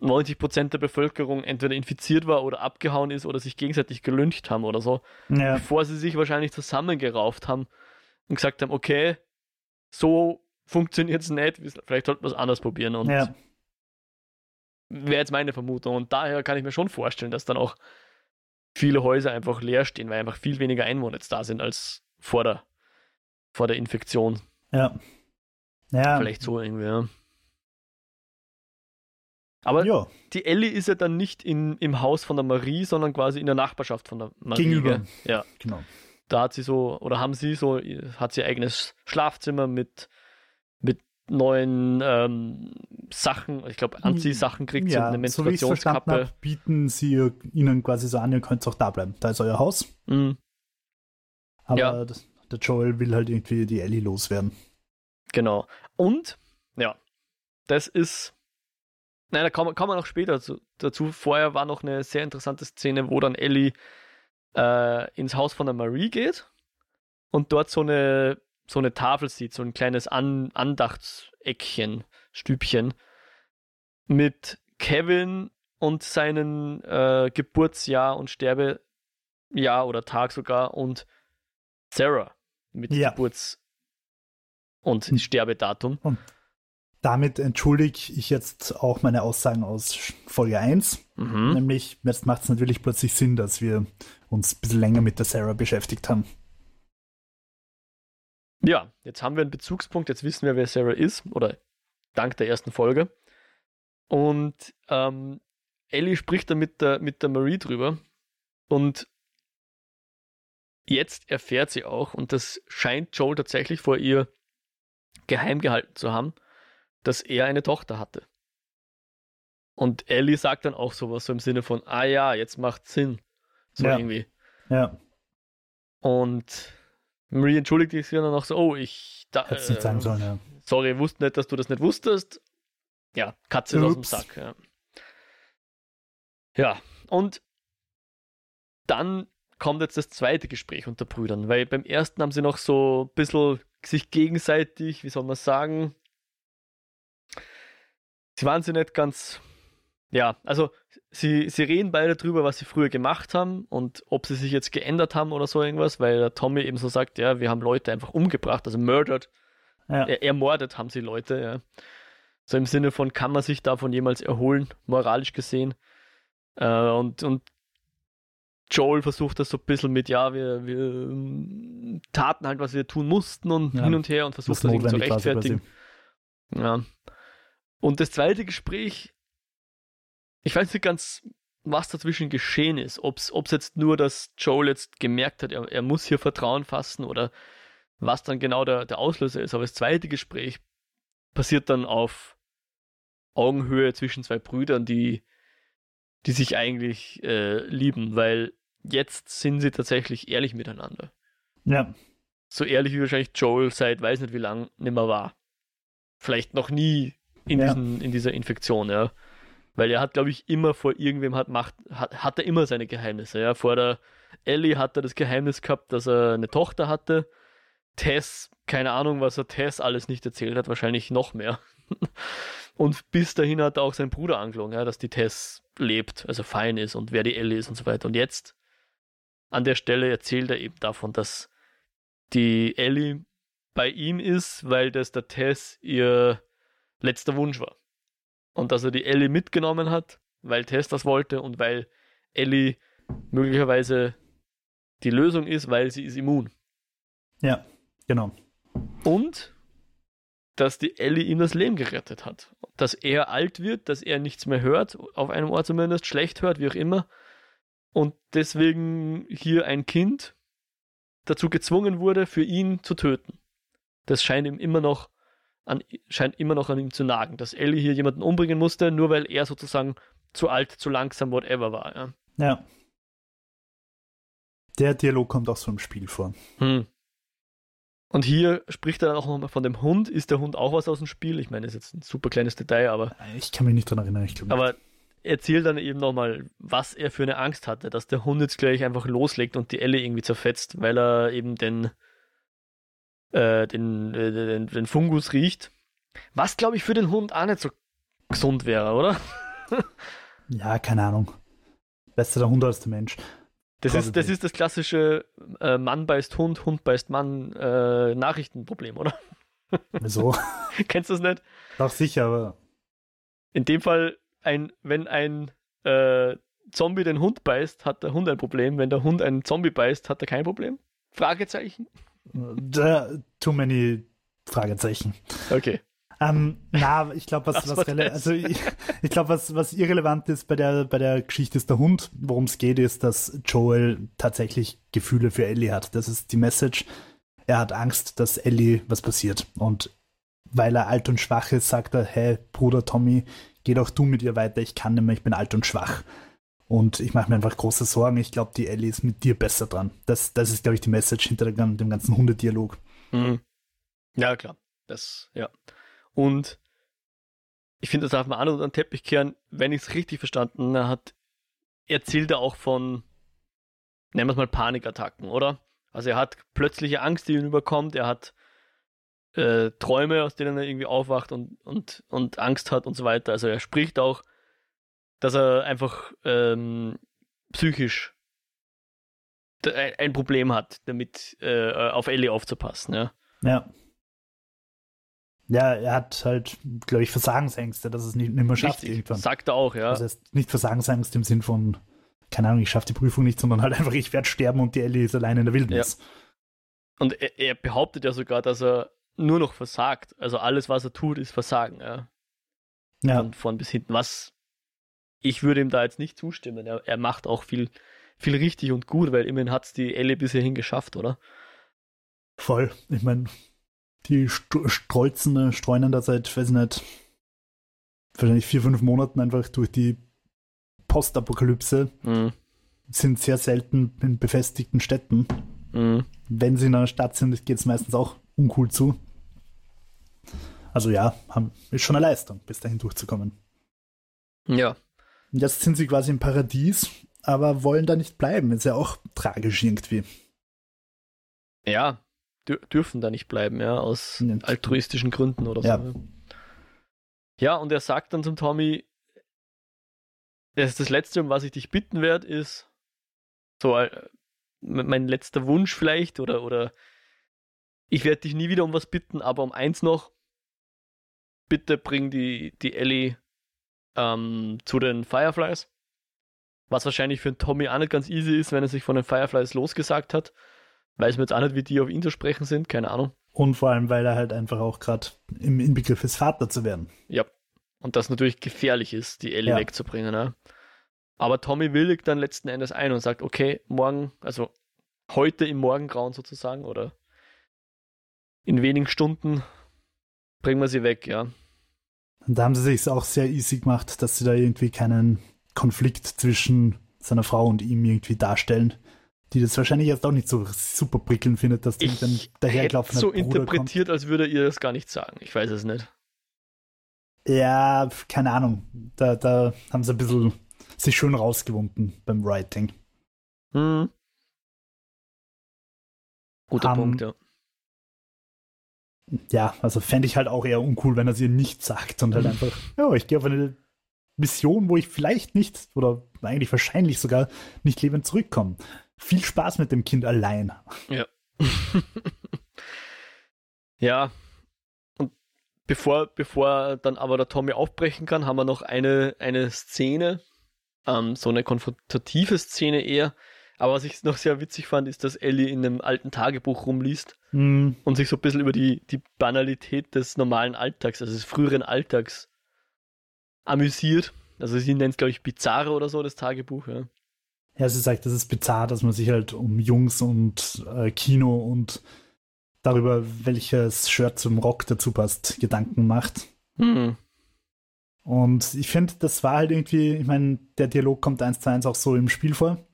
90% der Bevölkerung entweder infiziert war oder abgehauen ist oder sich gegenseitig gelüncht haben oder so, ja. bevor sie sich wahrscheinlich zusammengerauft haben und gesagt haben, okay, so funktioniert es nicht, vielleicht sollten wir es anders probieren und ja. wäre jetzt meine Vermutung und daher kann ich mir schon vorstellen, dass dann auch viele Häuser einfach leer stehen, weil einfach viel weniger Einwohner jetzt da sind als vor der, vor der Infektion. Ja. Ja. Vielleicht so irgendwie, ja. Aber ja. die Ellie ist ja dann nicht in, im Haus von der Marie, sondern quasi in der Nachbarschaft von der Marie. Gegenüber. Ja. Genau. Da hat sie so, oder haben sie so, hat sie ihr eigenes Schlafzimmer mit, mit neuen ähm, Sachen, ich glaube Anziehsachen kriegt ja, sie, eine Menstruationskappe. So hab, bieten sie ihnen quasi so an, ihr könnt auch da bleiben. Da ist euer Haus. Mhm. Aber ja. das, der Joel will halt irgendwie die Ellie loswerden. Genau. Und, ja, das ist. Nein, da kommen wir noch später dazu, dazu. Vorher war noch eine sehr interessante Szene, wo dann Ellie äh, ins Haus von der Marie geht und dort so eine so eine Tafel sieht, so ein kleines An Andachtseckchen, Stübchen, mit Kevin und seinen äh, Geburtsjahr und Sterbejahr oder Tag sogar und Sarah mit ja. Geburts- und hm. Sterbedatum. Und damit entschuldige ich jetzt auch meine Aussagen aus Folge 1. Mhm. Nämlich, jetzt macht es natürlich plötzlich Sinn, dass wir uns ein bisschen länger mit der Sarah beschäftigt haben. Ja, jetzt haben wir einen Bezugspunkt, jetzt wissen wir, wer Sarah ist, oder dank der ersten Folge. Und ähm, Ellie spricht da mit der, mit der Marie drüber. Und jetzt erfährt sie auch, und das scheint Joel tatsächlich vor ihr geheim gehalten zu haben, dass er eine Tochter hatte. Und Ellie sagt dann auch sowas so im Sinne von, ah ja, jetzt macht Sinn. So ja. irgendwie. Ja. Und Marie entschuldigt sich dann noch so, oh, ich. Da, äh, nicht sagen sollen, ja. Sorry, wusste nicht, dass du das nicht wusstest. Ja, Katze ist aus dem Sack. Ja. ja, und dann kommt jetzt das zweite Gespräch unter Brüdern, weil beim ersten haben sie noch so ein bisschen sich gegenseitig, wie soll man sagen, sie waren sie nicht ganz ja, also sie, sie reden beide drüber, was sie früher gemacht haben und ob sie sich jetzt geändert haben oder so irgendwas, weil der Tommy eben so sagt, ja, wir haben Leute einfach umgebracht, also murdered. Ja. Er, ermordet haben sie Leute, ja. So im Sinne von, kann man sich davon jemals erholen, moralisch gesehen. Äh, und, und Joel versucht das so ein bisschen mit, ja, wir, wir ähm, taten halt, was wir tun mussten und ja. hin und her und versucht das, das irgendwie zu rechtfertigen. Ja. Und das zweite Gespräch ich weiß nicht ganz, was dazwischen geschehen ist. Ob es jetzt nur, dass Joel jetzt gemerkt hat, er, er, muss hier Vertrauen fassen oder was dann genau der, der Auslöser ist. Aber das zweite Gespräch passiert dann auf Augenhöhe zwischen zwei Brüdern, die, die sich eigentlich äh, lieben, weil jetzt sind sie tatsächlich ehrlich miteinander. Ja. So ehrlich wie wahrscheinlich Joel seit weiß nicht wie lang nimmer war. Vielleicht noch nie in, ja. diesen, in dieser Infektion, ja. Weil er hat, glaube ich, immer vor irgendwem hat Macht, hat, hat er immer seine Geheimnisse. Ja, vor der Ellie hat er das Geheimnis gehabt, dass er eine Tochter hatte. Tess, keine Ahnung, was er Tess alles nicht erzählt hat, wahrscheinlich noch mehr. Und bis dahin hat er auch sein Bruder angelogen, ja, dass die Tess lebt, also fein ist und wer die Ellie ist und so weiter. Und jetzt an der Stelle erzählt er eben davon, dass die Ellie bei ihm ist, weil das der Tess ihr letzter Wunsch war. Und dass er die Ellie mitgenommen hat, weil Tess das wollte und weil Ellie möglicherweise die Lösung ist, weil sie ist immun. Ja, genau. Und dass die Ellie ihm das Leben gerettet hat. Dass er alt wird, dass er nichts mehr hört, auf einem Ohr zumindest, schlecht hört, wie auch immer. Und deswegen hier ein Kind dazu gezwungen wurde, für ihn zu töten. Das scheint ihm immer noch an, scheint immer noch an ihm zu nagen, dass Ellie hier jemanden umbringen musste, nur weil er sozusagen zu alt, zu langsam, whatever war. Ja. ja. Der Dialog kommt auch so im Spiel vor. Hm. Und hier spricht er dann auch nochmal von dem Hund. Ist der Hund auch was aus dem Spiel? Ich meine, das ist jetzt ein super kleines Detail, aber. Ich kann mich nicht daran erinnern, ich glaube Aber erzählt dann eben nochmal, was er für eine Angst hatte, dass der Hund jetzt gleich einfach loslegt und die Elle irgendwie zerfetzt, weil er eben den, äh, den, äh, den, den Fungus riecht. Was, glaube ich, für den Hund auch nicht so gesund wäre, oder? ja, keine Ahnung. Besser der Hund als der Mensch. Das ist, das ist das klassische äh, Mann beißt Hund, Hund beißt Mann äh, Nachrichtenproblem, oder? Wieso? Kennst du es nicht? Doch, sicher, aber. In dem Fall, ein, wenn ein äh, Zombie den Hund beißt, hat der Hund ein Problem. Wenn der Hund einen Zombie beißt, hat er kein Problem? Fragezeichen? Da, too many Fragezeichen. Okay. Ähm, na, ich glaube, was, was, also ich, ich glaube, was, was irrelevant ist bei der, bei der Geschichte ist der Hund. Worum es geht, ist, dass Joel tatsächlich Gefühle für Ellie hat. Das ist die Message. Er hat Angst, dass Ellie was passiert. Und weil er alt und schwach ist, sagt er, hey, Bruder Tommy, geh doch du mit ihr weiter. Ich kann nämlich, ich bin alt und schwach. Und ich mache mir einfach große Sorgen. Ich glaube, die Ellie ist mit dir besser dran. Das, das ist, glaube ich, die Message hinter dem ganzen Hundedialog. Mhm. Ja, klar. Das, ja. Und ich finde, das darf man an unter den Teppich kehren, wenn ich es richtig verstanden hat, erzählt er auch von, nennen wir es mal Panikattacken, oder? Also er hat plötzliche Angst, die ihn überkommt, er hat äh, Träume, aus denen er irgendwie aufwacht und, und, und Angst hat und so weiter. Also er spricht auch, dass er einfach ähm, psychisch ein Problem hat, damit äh, auf Ellie aufzupassen. Ja. ja. Ja, er hat halt, glaube ich, Versagensängste, dass es nicht, nicht mehr schafft Richtig, irgendwann. Sagt er auch, ja. Das heißt, nicht Versagensängste im Sinn von, keine Ahnung, ich schaffe die Prüfung nicht, sondern halt einfach, ich werde sterben und die Ellie ist allein in der Wildnis. Ja. Und er, er, behauptet ja sogar, dass er nur noch versagt. Also alles, was er tut, ist Versagen, ja. Ja. Von, von bis hinten. Was ich würde ihm da jetzt nicht zustimmen. Er, er macht auch viel, viel richtig und gut, weil immerhin hat es die Ellie bisher hingeschafft, oder? Voll. Ich meine, die St Strolzen äh, streunen da seit, weiß ich nicht, wahrscheinlich vier, fünf Monaten einfach durch die Postapokalypse. Mhm. Sind sehr selten in befestigten Städten. Mhm. Wenn sie in einer Stadt sind, geht es meistens auch uncool zu. Also ja, haben, ist schon eine Leistung, bis dahin durchzukommen. Ja. Und jetzt sind sie quasi im Paradies, aber wollen da nicht bleiben. Ist ja auch tragisch irgendwie. Ja, dürfen da nicht bleiben, ja, aus ja. altruistischen Gründen oder so. Ja, und er sagt dann zum Tommy, das, das Letzte, um was ich dich bitten werde, ist so äh, mein letzter Wunsch vielleicht oder, oder ich werde dich nie wieder um was bitten, aber um eins noch, bitte bring die, die Ellie ähm, zu den Fireflies. Was wahrscheinlich für Tommy auch nicht ganz easy ist, wenn er sich von den Fireflies losgesagt hat. Weiß man jetzt auch nicht, wie die auf ihn zu sprechen sind, keine Ahnung. Und vor allem, weil er halt einfach auch gerade im Inbegriff ist, Vater zu werden. Ja. Und das natürlich gefährlich ist, die Ellie ja. wegzubringen. Ne? Aber Tommy willigt dann letzten Endes ein und sagt, okay, morgen, also heute im Morgengrauen sozusagen, oder in wenigen Stunden bringen wir sie weg, ja. Und da haben sie sich auch sehr easy gemacht, dass sie da irgendwie keinen Konflikt zwischen seiner Frau und ihm irgendwie darstellen die das wahrscheinlich jetzt auch nicht so super prickelnd findet, dass die dann dahergelaufen so Bruder interpretiert, kommt. als würde ihr das gar nicht sagen. Ich weiß es nicht. Ja, keine Ahnung. Da, da haben sie ein bisschen sich schön rausgewunden beim Writing. Hm. Guter um, Punkt, ja. Ja, also fände ich halt auch eher uncool, wenn er sie nicht sagt und halt einfach, ja, ich gehe auf eine Mission, wo ich vielleicht nicht oder eigentlich wahrscheinlich sogar nicht lebend zurückkomme. Viel Spaß mit dem Kind allein. Ja. ja. Und bevor, bevor dann aber der Tommy aufbrechen kann, haben wir noch eine, eine Szene, ähm, so eine konfrontative Szene eher. Aber was ich noch sehr witzig fand, ist, dass Ellie in einem alten Tagebuch rumliest mm. und sich so ein bisschen über die, die Banalität des normalen Alltags, also des früheren Alltags, amüsiert. Also sie nennt es, glaube ich, Bizarre oder so, das Tagebuch, ja. Ja, sie sagt, das ist bizarr, dass man sich halt um Jungs und äh, Kino und darüber, welches Shirt zum Rock dazu passt, Gedanken macht. Mhm. Und ich finde, das war halt irgendwie, ich meine, der Dialog kommt eins zu eins auch so im Spiel vor.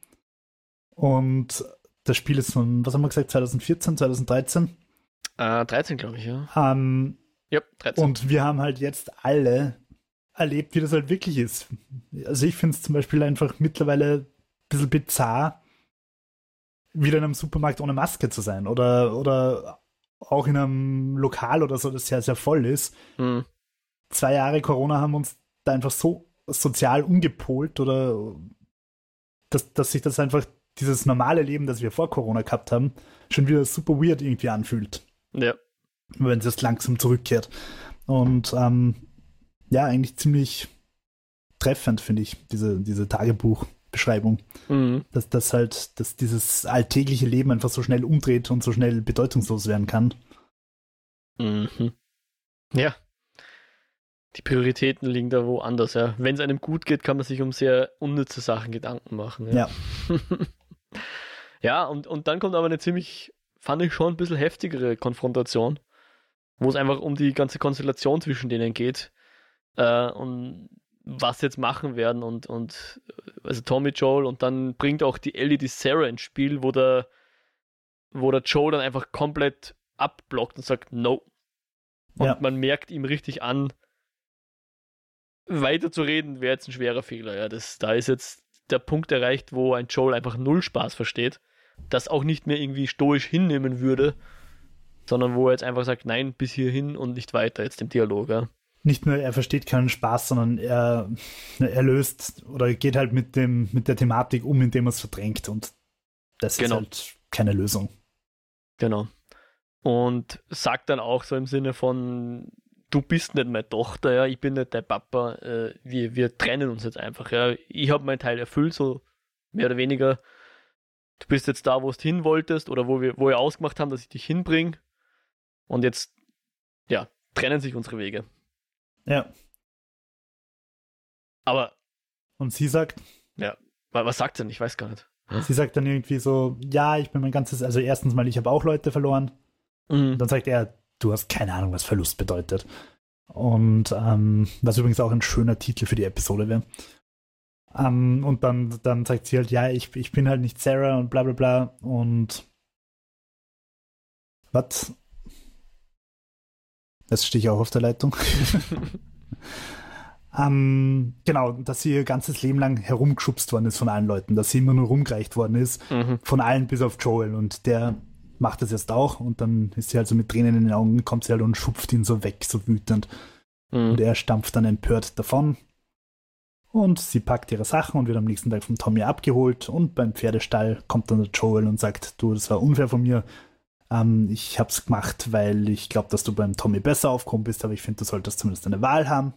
Und das Spiel ist von, was haben wir gesagt, 2014, 2013? Äh, 13, glaube ich, ja. Ähm, ja, 13. Und wir haben halt jetzt alle erlebt, wie das halt wirklich ist. Also ich finde es zum Beispiel einfach mittlerweile ein bisschen bizarr, wieder in einem Supermarkt ohne Maske zu sein oder, oder auch in einem Lokal oder so, das sehr, sehr voll ist. Mhm. Zwei Jahre Corona haben uns da einfach so sozial umgepolt oder dass, dass sich das einfach dieses normale Leben, das wir vor Corona gehabt haben, schon wieder super weird irgendwie anfühlt. Ja. Wenn es jetzt langsam zurückkehrt. Und ähm, ja, eigentlich ziemlich treffend, finde ich, diese, diese Tagebuchbeschreibung. Mhm. Dass das halt, dass dieses alltägliche Leben einfach so schnell umdreht und so schnell bedeutungslos werden kann. Mhm. Ja. Die Prioritäten liegen da woanders, ja. Wenn es einem gut geht, kann man sich um sehr unnütze Sachen Gedanken machen. Ja. Ja, ja und, und dann kommt aber eine ziemlich, fand ich schon ein bisschen heftigere Konfrontation, wo es einfach um die ganze Konstellation zwischen denen geht äh, und was jetzt machen werden und, und also Tommy Joel und dann bringt auch die Ellie die Sarah ins Spiel, wo der, wo der Joe dann einfach komplett abblockt und sagt No. Und ja. man merkt ihm richtig an, weiter zu reden wäre jetzt ein schwerer Fehler. Ja, das, da ist jetzt der Punkt erreicht, wo ein Joel einfach null Spaß versteht, das auch nicht mehr irgendwie stoisch hinnehmen würde, sondern wo er jetzt einfach sagt, nein, bis hierhin und nicht weiter jetzt im Dialog. Ja nicht nur er versteht keinen Spaß, sondern er, er löst oder geht halt mit dem, mit der Thematik um, indem er es verdrängt und das genau. ist halt keine Lösung. Genau. Und sagt dann auch so im Sinne von, du bist nicht meine Tochter, ja, ich bin nicht dein Papa, äh, wir, wir trennen uns jetzt einfach, ja. Ich habe meinen Teil erfüllt, so mehr oder weniger. Du bist jetzt da, wo du hin wolltest oder wo wir, wo wir ausgemacht haben, dass ich dich hinbringe. Und jetzt, ja, trennen sich unsere Wege. Ja. Aber. Und sie sagt. Ja. Was sagt sie denn? Ich weiß gar nicht. Sie sagt dann irgendwie so, ja, ich bin mein ganzes, also erstens mal, ich habe auch Leute verloren. Mhm. Dann sagt er, du hast keine Ahnung, was Verlust bedeutet. Und ähm, was übrigens auch ein schöner Titel für die Episode wäre. Ähm, und dann, dann sagt sie halt, ja, ich, ich bin halt nicht Sarah und bla bla bla. Und was? Jetzt stehe ich auch auf der Leitung. ähm, genau, dass sie ihr ganzes Leben lang herumgeschubst worden ist von allen Leuten, dass sie immer nur rumgereicht worden ist, mhm. von allen bis auf Joel. Und der macht das jetzt auch und dann ist sie halt so mit Tränen in den Augen, kommt sie halt und schupft ihn so weg, so wütend. Mhm. Und er stampft dann empört davon. Und sie packt ihre Sachen und wird am nächsten Tag vom Tommy abgeholt. Und beim Pferdestall kommt dann der Joel und sagt: Du, das war unfair von mir. Ähm, ich hab's gemacht, weil ich glaube, dass du beim Tommy besser aufgekommen bist, aber ich finde, du solltest zumindest eine Wahl haben.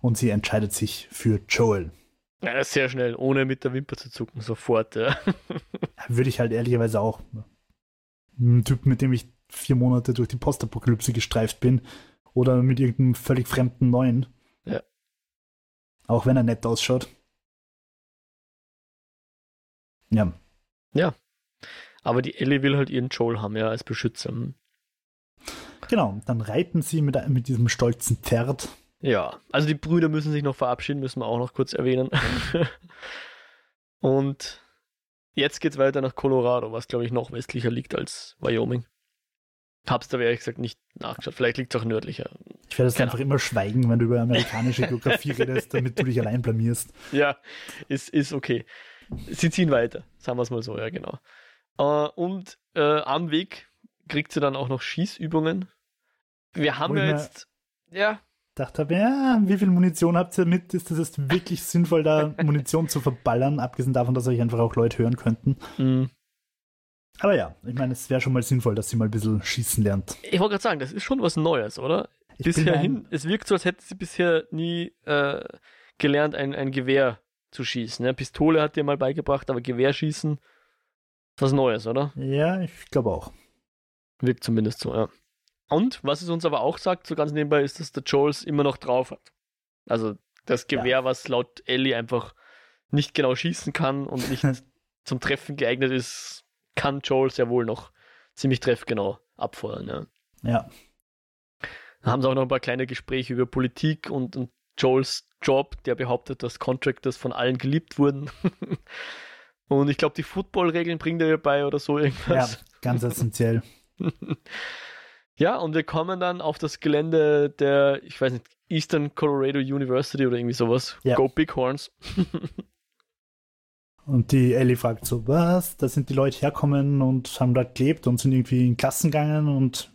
Und sie entscheidet sich für Joel. Ja, sehr schnell, ohne mit der Wimper zu zucken, sofort. Ja. Würde ich halt ehrlicherweise auch. Ein Typ, mit dem ich vier Monate durch die Postapokalypse gestreift bin, oder mit irgendeinem völlig fremden Neuen. Ja. Auch wenn er nett ausschaut. Ja. Ja, aber die Ellie will halt ihren Joel haben, ja, als Beschützer. Hm. Genau, dann reiten sie mit, mit diesem stolzen Pferd. Ja, also die Brüder müssen sich noch verabschieden, müssen wir auch noch kurz erwähnen. Und jetzt geht's weiter nach Colorado, was glaube ich noch westlicher liegt als Wyoming. Hab's da ehrlich gesagt nicht nachgeschaut. Vielleicht liegt es auch nördlicher. Ich werde jetzt einfach immer schweigen, wenn du über amerikanische Geografie redest, damit du dich allein blamierst. Ja, ist, ist okay. Sie ziehen weiter, sagen wir es mal so, ja, genau. Uh, und uh, am Weg kriegt sie dann auch noch Schießübungen. Wir haben ja jetzt, ja. Dachte habe, ja, wie viel Munition habt ihr mit? Ist das jetzt wirklich sinnvoll, da Munition zu verballern, abgesehen davon, dass euch einfach auch Leute hören könnten? Mm. Aber ja, ich meine, es wäre schon mal sinnvoll, dass sie mal ein bisschen schießen lernt. Ich wollte gerade sagen, das ist schon was Neues, oder? Ich bisher hin, es wirkt so, als hätte sie bisher nie äh, gelernt, ein, ein Gewehr zu schießen. Ne? Pistole hat dir mal beigebracht, aber Gewehrschießen was Neues, oder? Ja, ich glaube auch. Wirkt zumindest so, ja. Und was es uns aber auch sagt, so ganz nebenbei, ist, dass der Joels immer noch drauf hat. Also das Gewehr, ja. was laut Ellie einfach nicht genau schießen kann und nicht zum Treffen geeignet ist, kann Joel ja wohl noch ziemlich treffgenau abfeuern. Ja. ja. Da haben sie auch noch ein paar kleine Gespräche über Politik und, und Joels Job, der behauptet, dass Contractors von allen geliebt wurden. und ich glaube, die Football-Regeln bringt er bei oder so irgendwas. Ja, ganz essentiell. Ja, und wir kommen dann auf das Gelände der, ich weiß nicht, Eastern Colorado University oder irgendwie sowas. Ja. Go Bighorns. Und die Ellie fragt so, was? Da sind die Leute herkommen und haben dort gelebt und sind irgendwie in Klassen gegangen und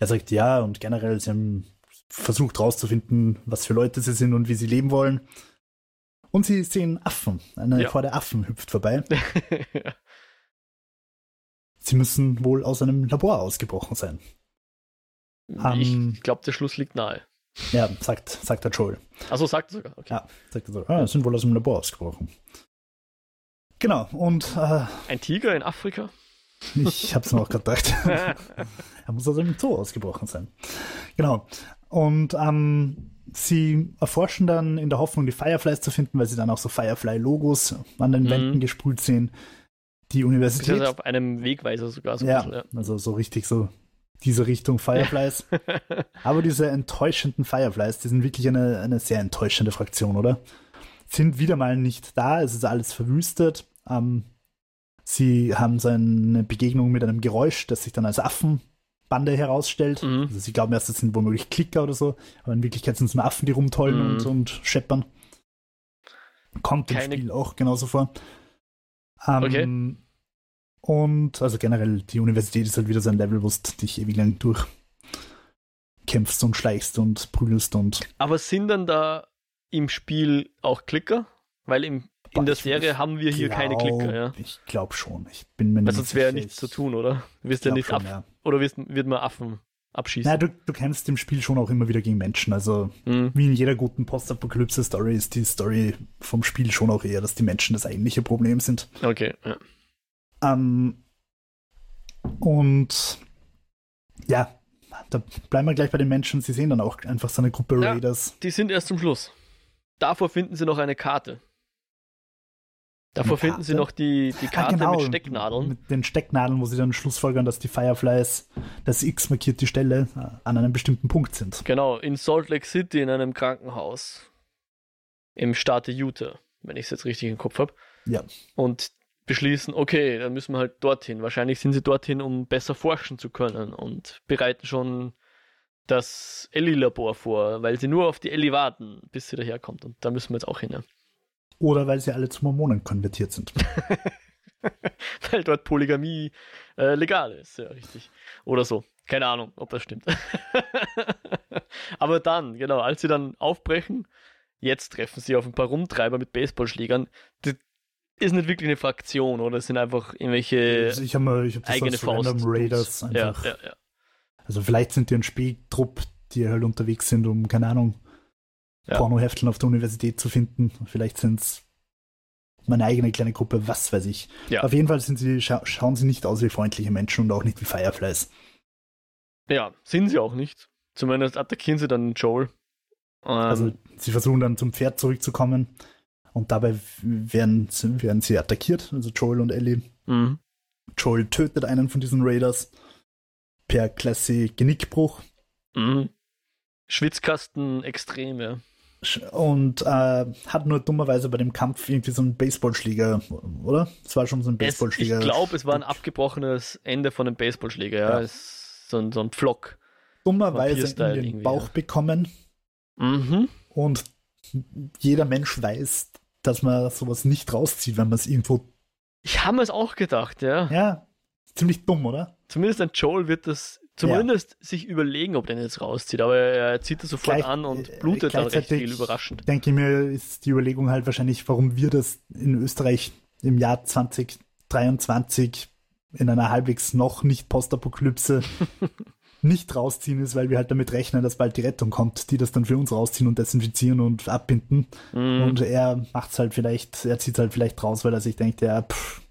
er sagt ja und generell, sie haben versucht herauszufinden, was für Leute sie sind und wie sie leben wollen. Und sie sehen Affen. Eine ja. der Affen hüpft vorbei. ja. Sie müssen wohl aus einem Labor ausgebrochen sein. Ich um, glaube, der Schluss liegt nahe. Ja, sagt, sagt der Joel. Achso, sagt er sogar. Okay. Ja, sagt er so. Ah, sind wohl aus einem Labor ausgebrochen. Genau, und. Äh, Ein Tiger in Afrika? Ich hab's mir auch gedacht. er muss aus einem Zoo ausgebrochen sein. Genau. Und ähm, sie erforschen dann in der Hoffnung, die Fireflies zu finden, weil sie dann auch so Firefly-Logos an den mhm. Wänden gesprüht sehen. Die Universität. Also auf einem Wegweiser sogar. So ja, bisschen, ja, also so richtig so diese Richtung Fireflies. Aber diese enttäuschenden Fireflies, die sind wirklich eine, eine sehr enttäuschende Fraktion, oder? Sind wieder mal nicht da, es ist alles verwüstet. Ähm, sie haben so eine Begegnung mit einem Geräusch, das sich dann als Affenbande herausstellt. Mhm. Also sie glauben erst, das sind womöglich Klicker oder so, aber in Wirklichkeit sind es nur Affen, die rumtollen mhm. und, und scheppern. Kommt Keine... im Spiel auch genauso vor. Ähm, okay. Und also generell, die Universität ist halt wieder so ein Level, wo du dich ewig lang durchkämpfst und schleichst und prügelst und. Aber sind dann da im Spiel auch Klicker? Weil im in der Serie haben wir hier glaub, keine Klicker, ja. Ich glaube schon. Ich bin mir Weil sonst wäre nichts zu tun, oder? Wirst ja nicht schon, ja. Oder wirst, wird man Affen abschießen? Na, du, du kämpfst im Spiel schon auch immer wieder gegen Menschen. Also, mhm. wie in jeder guten Postapokalypse-Story ist die Story vom Spiel schon auch eher, dass die Menschen das eigentliche Problem sind. Okay, ja. Ähm, und ja, da bleiben wir gleich bei den Menschen. Sie sehen dann auch einfach so eine Gruppe ja, Raiders. Die sind erst zum Schluss. Davor finden sie noch eine Karte. Davor finden sie noch die, die ah, Karte ah, genau, mit Stecknadeln. Mit den Stecknadeln, wo sie dann schlussfolgern, dass die Fireflies, das X markiert die Stelle, äh, an einem bestimmten Punkt sind. Genau, in Salt Lake City in einem Krankenhaus. Im Staate Utah, wenn ich es jetzt richtig im Kopf habe. Ja. Und beschließen, okay, dann müssen wir halt dorthin. Wahrscheinlich sind sie dorthin, um besser forschen zu können und bereiten schon das Ellie-Labor vor, weil sie nur auf die Ellie warten, bis sie daherkommt. Und da müssen wir jetzt auch hin. Ja. Oder weil sie alle zu Mormonen konvertiert sind. weil dort Polygamie äh, legal ist, ja, richtig. Oder so. Keine Ahnung, ob das stimmt. Aber dann, genau, als sie dann aufbrechen, jetzt treffen sie auf ein paar Rumtreiber mit Baseballschlägern. Das ist nicht wirklich eine Fraktion, oder? Es sind einfach irgendwelche also ich hab mal, ich hab das eigene Faust. Random Raiders einfach. Ja, ja, ja. Also vielleicht sind die ein Spieltrupp, die halt unterwegs sind, um, keine Ahnung, ja. Pornohefteln auf der Universität zu finden. Vielleicht sind es meine eigene kleine Gruppe, was weiß ich. Ja. Auf jeden Fall sind sie, scha schauen sie nicht aus wie freundliche Menschen und auch nicht wie Fireflies. Ja, sind sie auch nicht. Zumindest attackieren sie dann Joel. Ähm, also sie versuchen dann zum Pferd zurückzukommen und dabei werden, werden sie attackiert, also Joel und Ellie. Mhm. Joel tötet einen von diesen Raiders per Klasse Genickbruch. Mhm. Schwitzkasten extrem, ja. Und äh, hat nur dummerweise bei dem Kampf irgendwie so einen Baseballschläger, oder? Es war schon so ein Baseballschläger. ich glaube, es war ein abgebrochenes Ende von einem Baseballschläger, ja. ja. so, ein, so ein Pflock. dummerweise in den Bauch ja. bekommen. Mhm. Und jeder Mensch weiß, dass man sowas nicht rauszieht, wenn man es irgendwo. Ich habe es auch gedacht, ja. Ja, ziemlich dumm, oder? Zumindest ein Joel wird das zumindest ja. sich überlegen, ob der jetzt rauszieht, aber er zieht das sofort Gleich, an und blutet dann recht viel überraschend. Denke ich mir, ist die Überlegung halt wahrscheinlich, warum wir das in Österreich im Jahr 2023 in einer halbwegs noch nicht Postapokalypse nicht rausziehen ist, weil wir halt damit rechnen, dass bald die Rettung kommt, die das dann für uns rausziehen und desinfizieren und abbinden. Mm. Und er macht es halt vielleicht, er zieht es halt vielleicht raus, weil er sich denkt, ja, pff,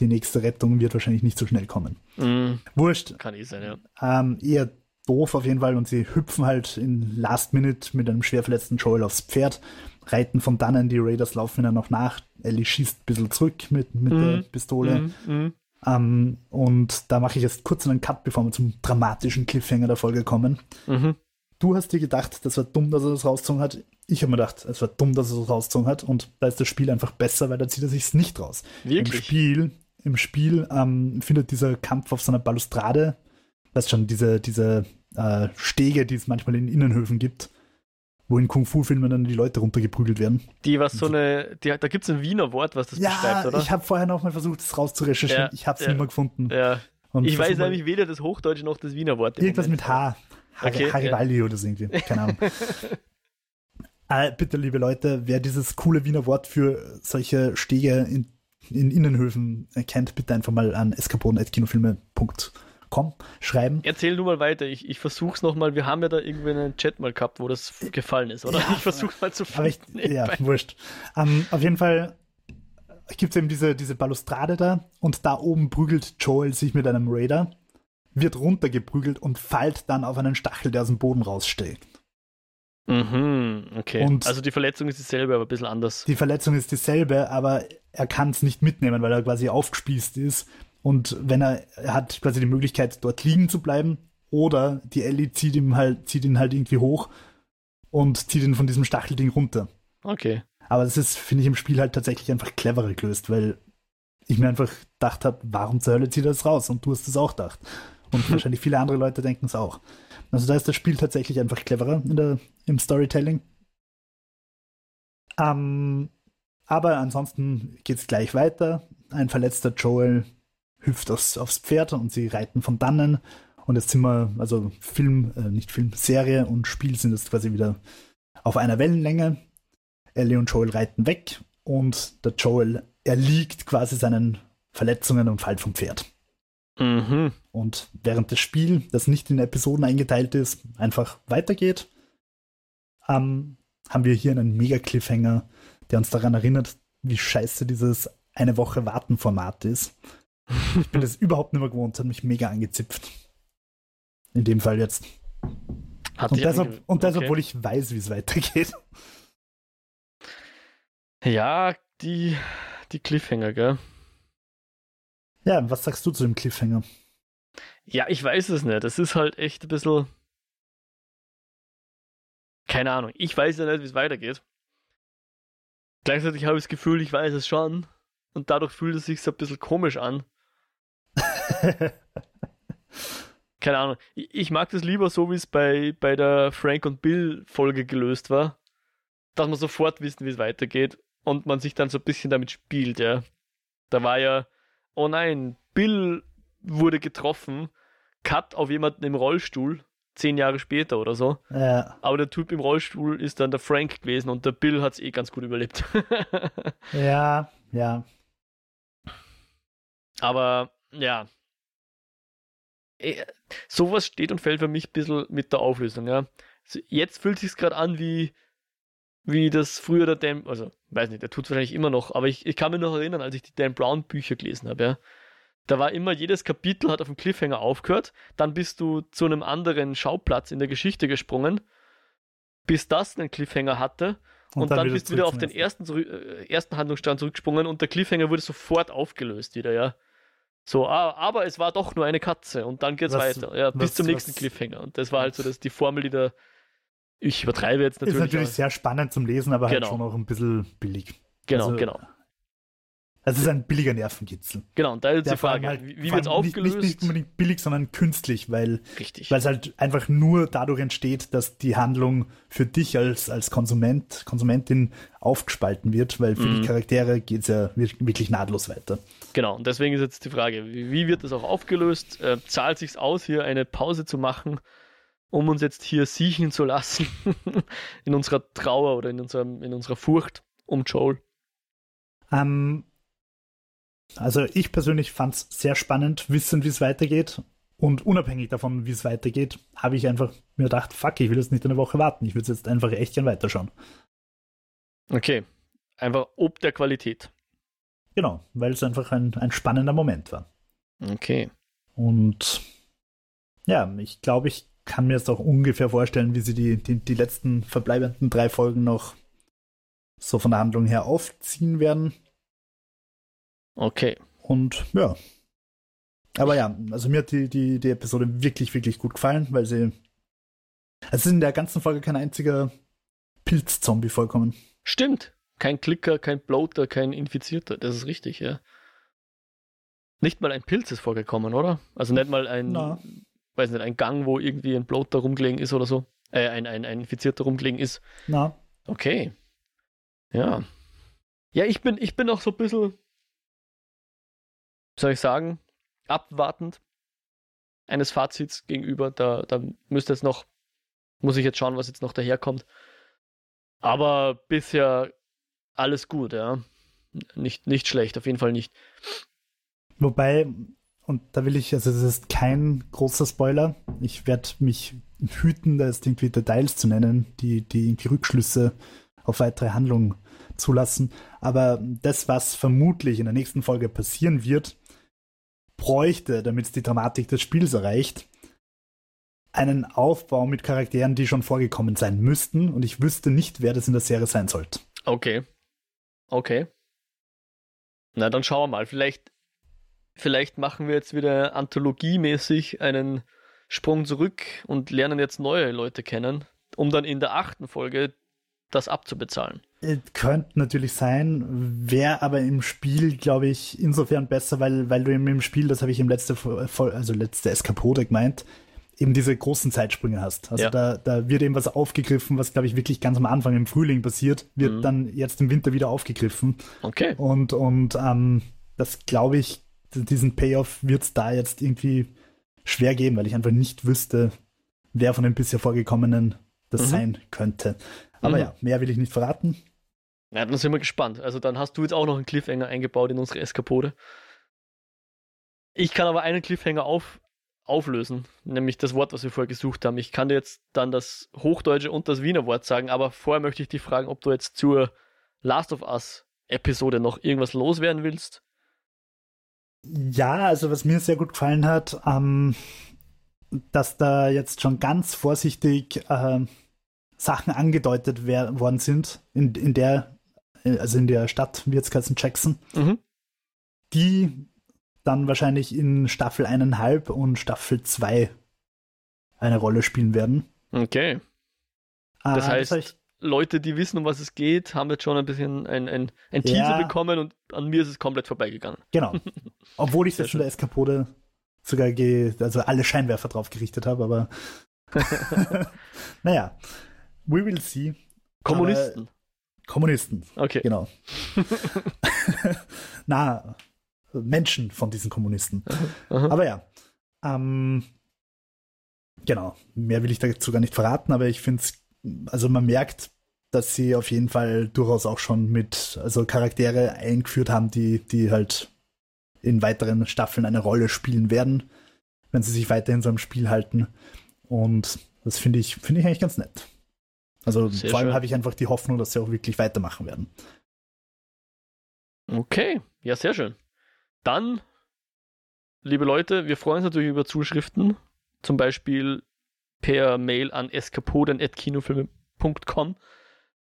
die nächste Rettung wird wahrscheinlich nicht so schnell kommen. Mm. Wurscht. Kann ich sein, ja. Ähm, eher doof auf jeden Fall und sie hüpfen halt in Last Minute mit einem schwer verletzten Joel aufs Pferd, reiten von dannen, die Raiders laufen dann noch nach, Ellie schießt ein bisschen zurück mit, mit mm. der Pistole. Mm. Ähm, und da mache ich jetzt kurz einen Cut, bevor wir zum dramatischen Cliffhanger der Folge kommen. Mhm. Du hast dir gedacht, das war dumm, dass er das rausgezogen hat. Ich habe mir gedacht, es war dumm, dass er das rausgezogen hat. Und da ist das Spiel einfach besser, weil da zieht er sich nicht raus. Wirklich? Im Spiel, im Spiel ähm, findet dieser Kampf auf so einer Balustrade, weißt schon, diese, diese äh, Stege, die es manchmal in Innenhöfen gibt, wo in Kung-Fu-Filmen dann die Leute runtergeprügelt werden. Die was so eine, die, da gibt es ein Wiener Wort, was das ja, beschreibt, oder? ich habe vorher noch mal versucht, das rauszurecherchieren. Ja, ich habe es ja, nicht mehr gefunden. Ja. ich weiß nämlich weder das Hochdeutsche noch das Wiener Wort. Irgendwas Moment. mit H. Okay, Haribaldi ja. oder so irgendwie. Keine Ahnung. äh, bitte, liebe Leute, wer dieses coole Wiener Wort für solche Stege in, in Innenhöfen kennt, bitte einfach mal an eskapoden.kinofilme.com komm, schreiben. Erzähl du mal weiter, ich, ich versuch's nochmal. Wir haben ja da irgendwie einen Chat mal gehabt, wo das gefallen ist, oder? Ja, ich versuch's mal zu finden. Ich, ja, wurscht. Um, ähm, auf jeden Fall gibt es eben diese, diese Balustrade da und da oben prügelt Joel sich mit einem Raider, wird runtergeprügelt und fällt dann auf einen Stachel, der aus dem Boden raussteht. Mhm, okay. Und also die Verletzung ist dieselbe, aber ein bisschen anders. Die Verletzung ist dieselbe, aber er kann es nicht mitnehmen, weil er quasi aufgespießt ist und wenn er, er hat quasi die Möglichkeit, dort liegen zu bleiben, oder die Ellie zieht ihn halt, zieht ihn halt irgendwie hoch und zieht ihn von diesem Stachelding runter. Okay. Aber das ist, finde ich, im Spiel halt tatsächlich einfach cleverer gelöst, weil ich mir einfach gedacht habe, warum zur Hölle zieht er das raus? Und du hast es auch gedacht. Und wahrscheinlich viele andere Leute denken es auch. Also da ist das Spiel tatsächlich einfach cleverer der, im Storytelling. Ähm, aber ansonsten geht es gleich weiter. Ein verletzter Joel hüpft aufs, aufs Pferd und sie reiten von dannen. Und jetzt sind wir, also Film, äh, nicht Film, Serie und Spiel sind jetzt quasi wieder auf einer Wellenlänge. Ellie und Joel reiten weg und der Joel erliegt quasi seinen Verletzungen und fällt vom Pferd. Mhm. Und während das Spiel, das nicht in Episoden eingeteilt ist, einfach weitergeht, ähm, haben wir hier einen Mega-Cliffhanger, der uns daran erinnert, wie scheiße dieses eine Woche Warten Format ist. Ich bin das überhaupt nicht mehr gewohnt, hat mich mega angezipft. In dem Fall jetzt. Hat und, das, ange... und das, okay. obwohl ich weiß, wie es weitergeht. Ja, die, die Cliffhanger, gell? Ja, was sagst du zu dem Cliffhanger? Ja, ich weiß es nicht. Das ist halt echt ein bisschen. Keine Ahnung. Ich weiß ja nicht, wie es weitergeht. Gleichzeitig habe ich das Gefühl, ich weiß es schon. Und dadurch fühlt es sich so ein bisschen komisch an. Keine Ahnung. Ich, mag das lieber so, wie es bei, bei der Frank und Bill Folge gelöst war. Dass man sofort wissen, wie es weitergeht und man sich dann so ein bisschen damit spielt, ja. Da war ja, oh nein, Bill wurde getroffen, Cut auf jemanden im Rollstuhl, zehn Jahre später oder so. Ja. Aber der Typ im Rollstuhl ist dann der Frank gewesen und der Bill hat es eh ganz gut überlebt. ja, ja. Aber ja, sowas steht und fällt für mich ein bisschen mit der Auflösung, ja. Jetzt fühlt sich gerade an wie, wie das früher der Dan, also weiß nicht, der tut es wahrscheinlich immer noch, aber ich, ich kann mich noch erinnern, als ich die Dan Brown Bücher gelesen habe, ja. Da war immer, jedes Kapitel hat auf dem Cliffhanger aufgehört, dann bist du zu einem anderen Schauplatz in der Geschichte gesprungen, bis das einen Cliffhanger hatte und, und dann, dann bist du wieder auf den ersten, äh, ersten Handlungsstrang zurückgesprungen und der Cliffhanger wurde sofort aufgelöst wieder, ja. So, ah, aber es war doch nur eine Katze und dann geht's was, weiter. Ja, bis zum nächsten was, Cliffhanger. Und das war halt so dass die Formel, die da. Ich übertreibe jetzt natürlich. Ist natürlich sehr spannend zum Lesen, aber halt genau. halt schon auch ein bisschen billig. Genau, also, genau. Das ist ein billiger Nervenkitzel. Genau, und da ist die Frage, halt, wie, wird es aufgelöst? Nicht, nicht, unbedingt billig, sondern künstlich, weil es halt einfach nur dadurch entsteht, dass die Handlung für dich als, als Konsument, Konsumentin aufgespalten wird, weil für mhm. die Charaktere geht es ja wirklich nahtlos weiter. Genau, und deswegen ist jetzt die Frage, wie, wie wird das auch aufgelöst? Äh, zahlt sich aus, hier eine Pause zu machen, um uns jetzt hier siechen zu lassen in unserer Trauer oder in, unserem, in unserer Furcht um Joel? Ähm, also ich persönlich fand es sehr spannend, wissen, wie es weitergeht. Und unabhängig davon, wie es weitergeht, habe ich einfach mir gedacht, fuck, ich will jetzt nicht eine Woche warten. Ich will es jetzt einfach echt gern weiterschauen. Okay. Einfach ob der Qualität. Genau, weil es einfach ein, ein spannender Moment war. Okay. Und ja, ich glaube, ich kann mir jetzt auch ungefähr vorstellen, wie sie die, die, die letzten verbleibenden drei Folgen noch so von der Handlung her aufziehen werden. Okay. Und ja. Aber ja, also mir hat die, die, die Episode wirklich, wirklich gut gefallen, weil sie. Es ist in der ganzen Folge kein einziger Pilzzombie vollkommen. Stimmt. Kein Klicker, kein Bloater, kein Infizierter. Das ist richtig, ja. Nicht mal ein Pilz ist vorgekommen, oder? Also nicht mal ein, Na. weiß nicht, ein Gang, wo irgendwie ein Bloater rumgelegen ist oder so. Äh, ein, ein, ein Infizierter rumgelegen ist. Na. Okay. Ja. Ja, ich bin, ich bin auch so ein bisschen, soll ich sagen, abwartend eines Fazits gegenüber. Da, da müsste jetzt noch, muss ich jetzt schauen, was jetzt noch daherkommt. Aber bisher alles gut, ja. Nicht, nicht schlecht, auf jeden Fall nicht. Wobei, und da will ich, also das ist kein großer Spoiler. Ich werde mich hüten, da jetzt irgendwie Details zu nennen, die, die irgendwie Rückschlüsse auf weitere Handlungen zulassen. Aber das, was vermutlich in der nächsten Folge passieren wird, bräuchte, damit es die Dramatik des Spiels erreicht, einen Aufbau mit Charakteren, die schon vorgekommen sein müssten. Und ich wüsste nicht, wer das in der Serie sein sollte. Okay. Okay. Na, dann schauen wir mal. Vielleicht, vielleicht machen wir jetzt wieder anthologiemäßig einen Sprung zurück und lernen jetzt neue Leute kennen, um dann in der achten Folge das abzubezahlen. Äh, könnte natürlich sein, wäre aber im Spiel, glaube ich, insofern besser, weil, weil du im Spiel, das habe ich im letzte, also letzte Eskapode gemeint, eben diese großen Zeitsprünge hast. Also ja. da, da wird eben was aufgegriffen, was, glaube ich, wirklich ganz am Anfang im Frühling passiert, wird mhm. dann jetzt im Winter wieder aufgegriffen. Okay. Und, und ähm, das, glaube ich, diesen Payoff wird es da jetzt irgendwie schwer geben, weil ich einfach nicht wüsste, wer von den bisher vorgekommenen das mhm. sein könnte. Aber mhm. ja, mehr will ich nicht verraten. Ja, dann sind wir gespannt. Also dann hast du jetzt auch noch einen Cliffhanger eingebaut in unsere Eskapode. Ich kann aber einen Cliffhanger auf, auflösen, nämlich das Wort, was wir vorher gesucht haben. Ich kann dir jetzt dann das Hochdeutsche und das Wiener Wort sagen, aber vorher möchte ich dich fragen, ob du jetzt zur Last of Us Episode noch irgendwas loswerden willst. Ja, also was mir sehr gut gefallen hat, ähm, dass da jetzt schon ganz vorsichtig äh, Sachen angedeutet worden sind, in, in der, also in der Stadt, wie jetzt heißen Jackson, mhm. die dann wahrscheinlich in Staffel 1,5 und Staffel 2 eine Rolle spielen werden. Okay. Ah, das heißt, das heißt, Leute, die wissen, um was es geht, haben jetzt schon ein bisschen ein, ein, ein Teaser ja, bekommen und an mir ist es komplett vorbeigegangen. Genau. Obwohl ich jetzt schon der Eskapode sogar ge also alle Scheinwerfer drauf gerichtet habe, aber naja. We will see. Kommunisten. Aber, Kommunisten. Okay. Genau. Na, Menschen von diesen Kommunisten. Aha. Aber ja. Ähm, genau. Mehr will ich dazu gar nicht verraten, aber ich finde es, also man merkt, dass sie auf jeden Fall durchaus auch schon mit, also Charaktere eingeführt haben, die, die halt in weiteren Staffeln eine Rolle spielen werden, wenn sie sich weiterhin so im Spiel halten. Und das finde ich, finde ich eigentlich ganz nett. Also Sehr vor allem habe ich einfach die Hoffnung, dass sie auch wirklich weitermachen werden. Okay, ja, sehr schön. Dann, liebe Leute, wir freuen uns natürlich über Zuschriften, zum Beispiel per Mail an eskapoden.kinofilme.com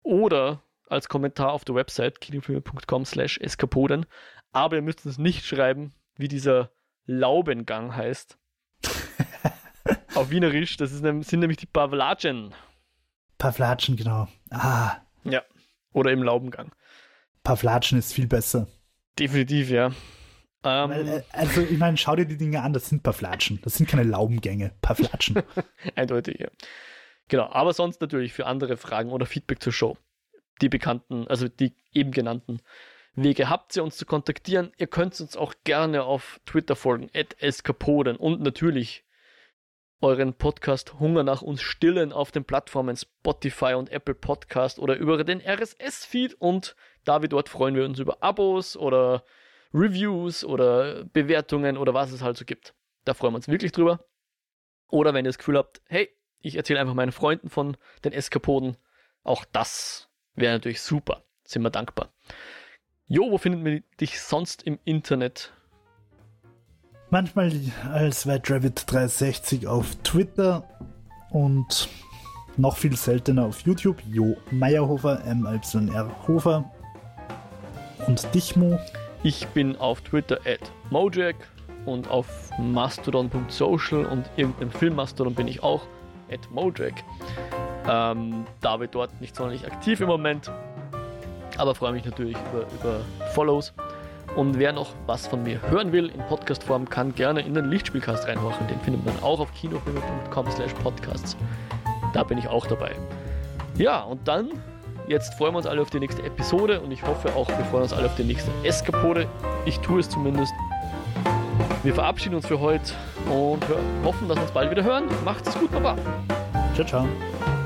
oder als Kommentar auf der Website kinofilme.com slash eskapoden. Aber ihr müsst uns nicht schreiben, wie dieser Laubengang heißt. auf Wienerisch, das ist, sind nämlich die Pavlagen. Pavlatschen, genau. Ah. Ja. Oder im Laubengang. Pavlatschen ist viel besser. Definitiv, ja. Ähm, äh, also, ich meine, schau dir die Dinge an, das sind paar Flatschen. Das sind keine Laubengänge, paar Flatschen. Eindeutig, ja. Genau, aber sonst natürlich für andere Fragen oder Feedback zur Show. Die bekannten, also die eben genannten Wege habt ihr uns zu kontaktieren. Ihr könnt uns auch gerne auf Twitter folgen, eskapoden und natürlich euren Podcast Hunger nach uns stillen auf den Plattformen Spotify und Apple Podcast oder über den RSS-Feed und da wir dort freuen wir uns über Abos oder Reviews oder Bewertungen oder was es halt so gibt. Da freuen wir uns wirklich drüber. Oder wenn ihr das Gefühl habt, hey, ich erzähle einfach meinen Freunden von den Eskapoden, auch das wäre natürlich super. Sind wir dankbar. Jo, wo findet man dich sonst im Internet? Manchmal als WhiteRabbit360 auf Twitter und noch viel seltener auf YouTube. Jo Meyerhofer, M-Y-R Hofer und Dichmo. Ich bin auf Twitter at Mojack und auf mastodon.social und irgendeinem Filmmastodon bin ich auch at Mojack. Ähm, da wir dort nicht sonderlich aktiv im Moment, aber freue mich natürlich über, über Follows. Und wer noch was von mir hören will in Podcastform, kann gerne in den Lichtspielcast reinhorchen. Den findet man auch auf kinofilme.com slash podcasts. Da bin ich auch dabei. Ja, und dann, jetzt freuen wir uns alle auf die nächste Episode und ich hoffe auch, wir freuen uns alle auf die nächste Eskapode. Ich tue es zumindest. Wir verabschieden uns für heute und hoffen, dass wir uns bald wieder hören. Macht es gut, Baba. Ciao, ciao.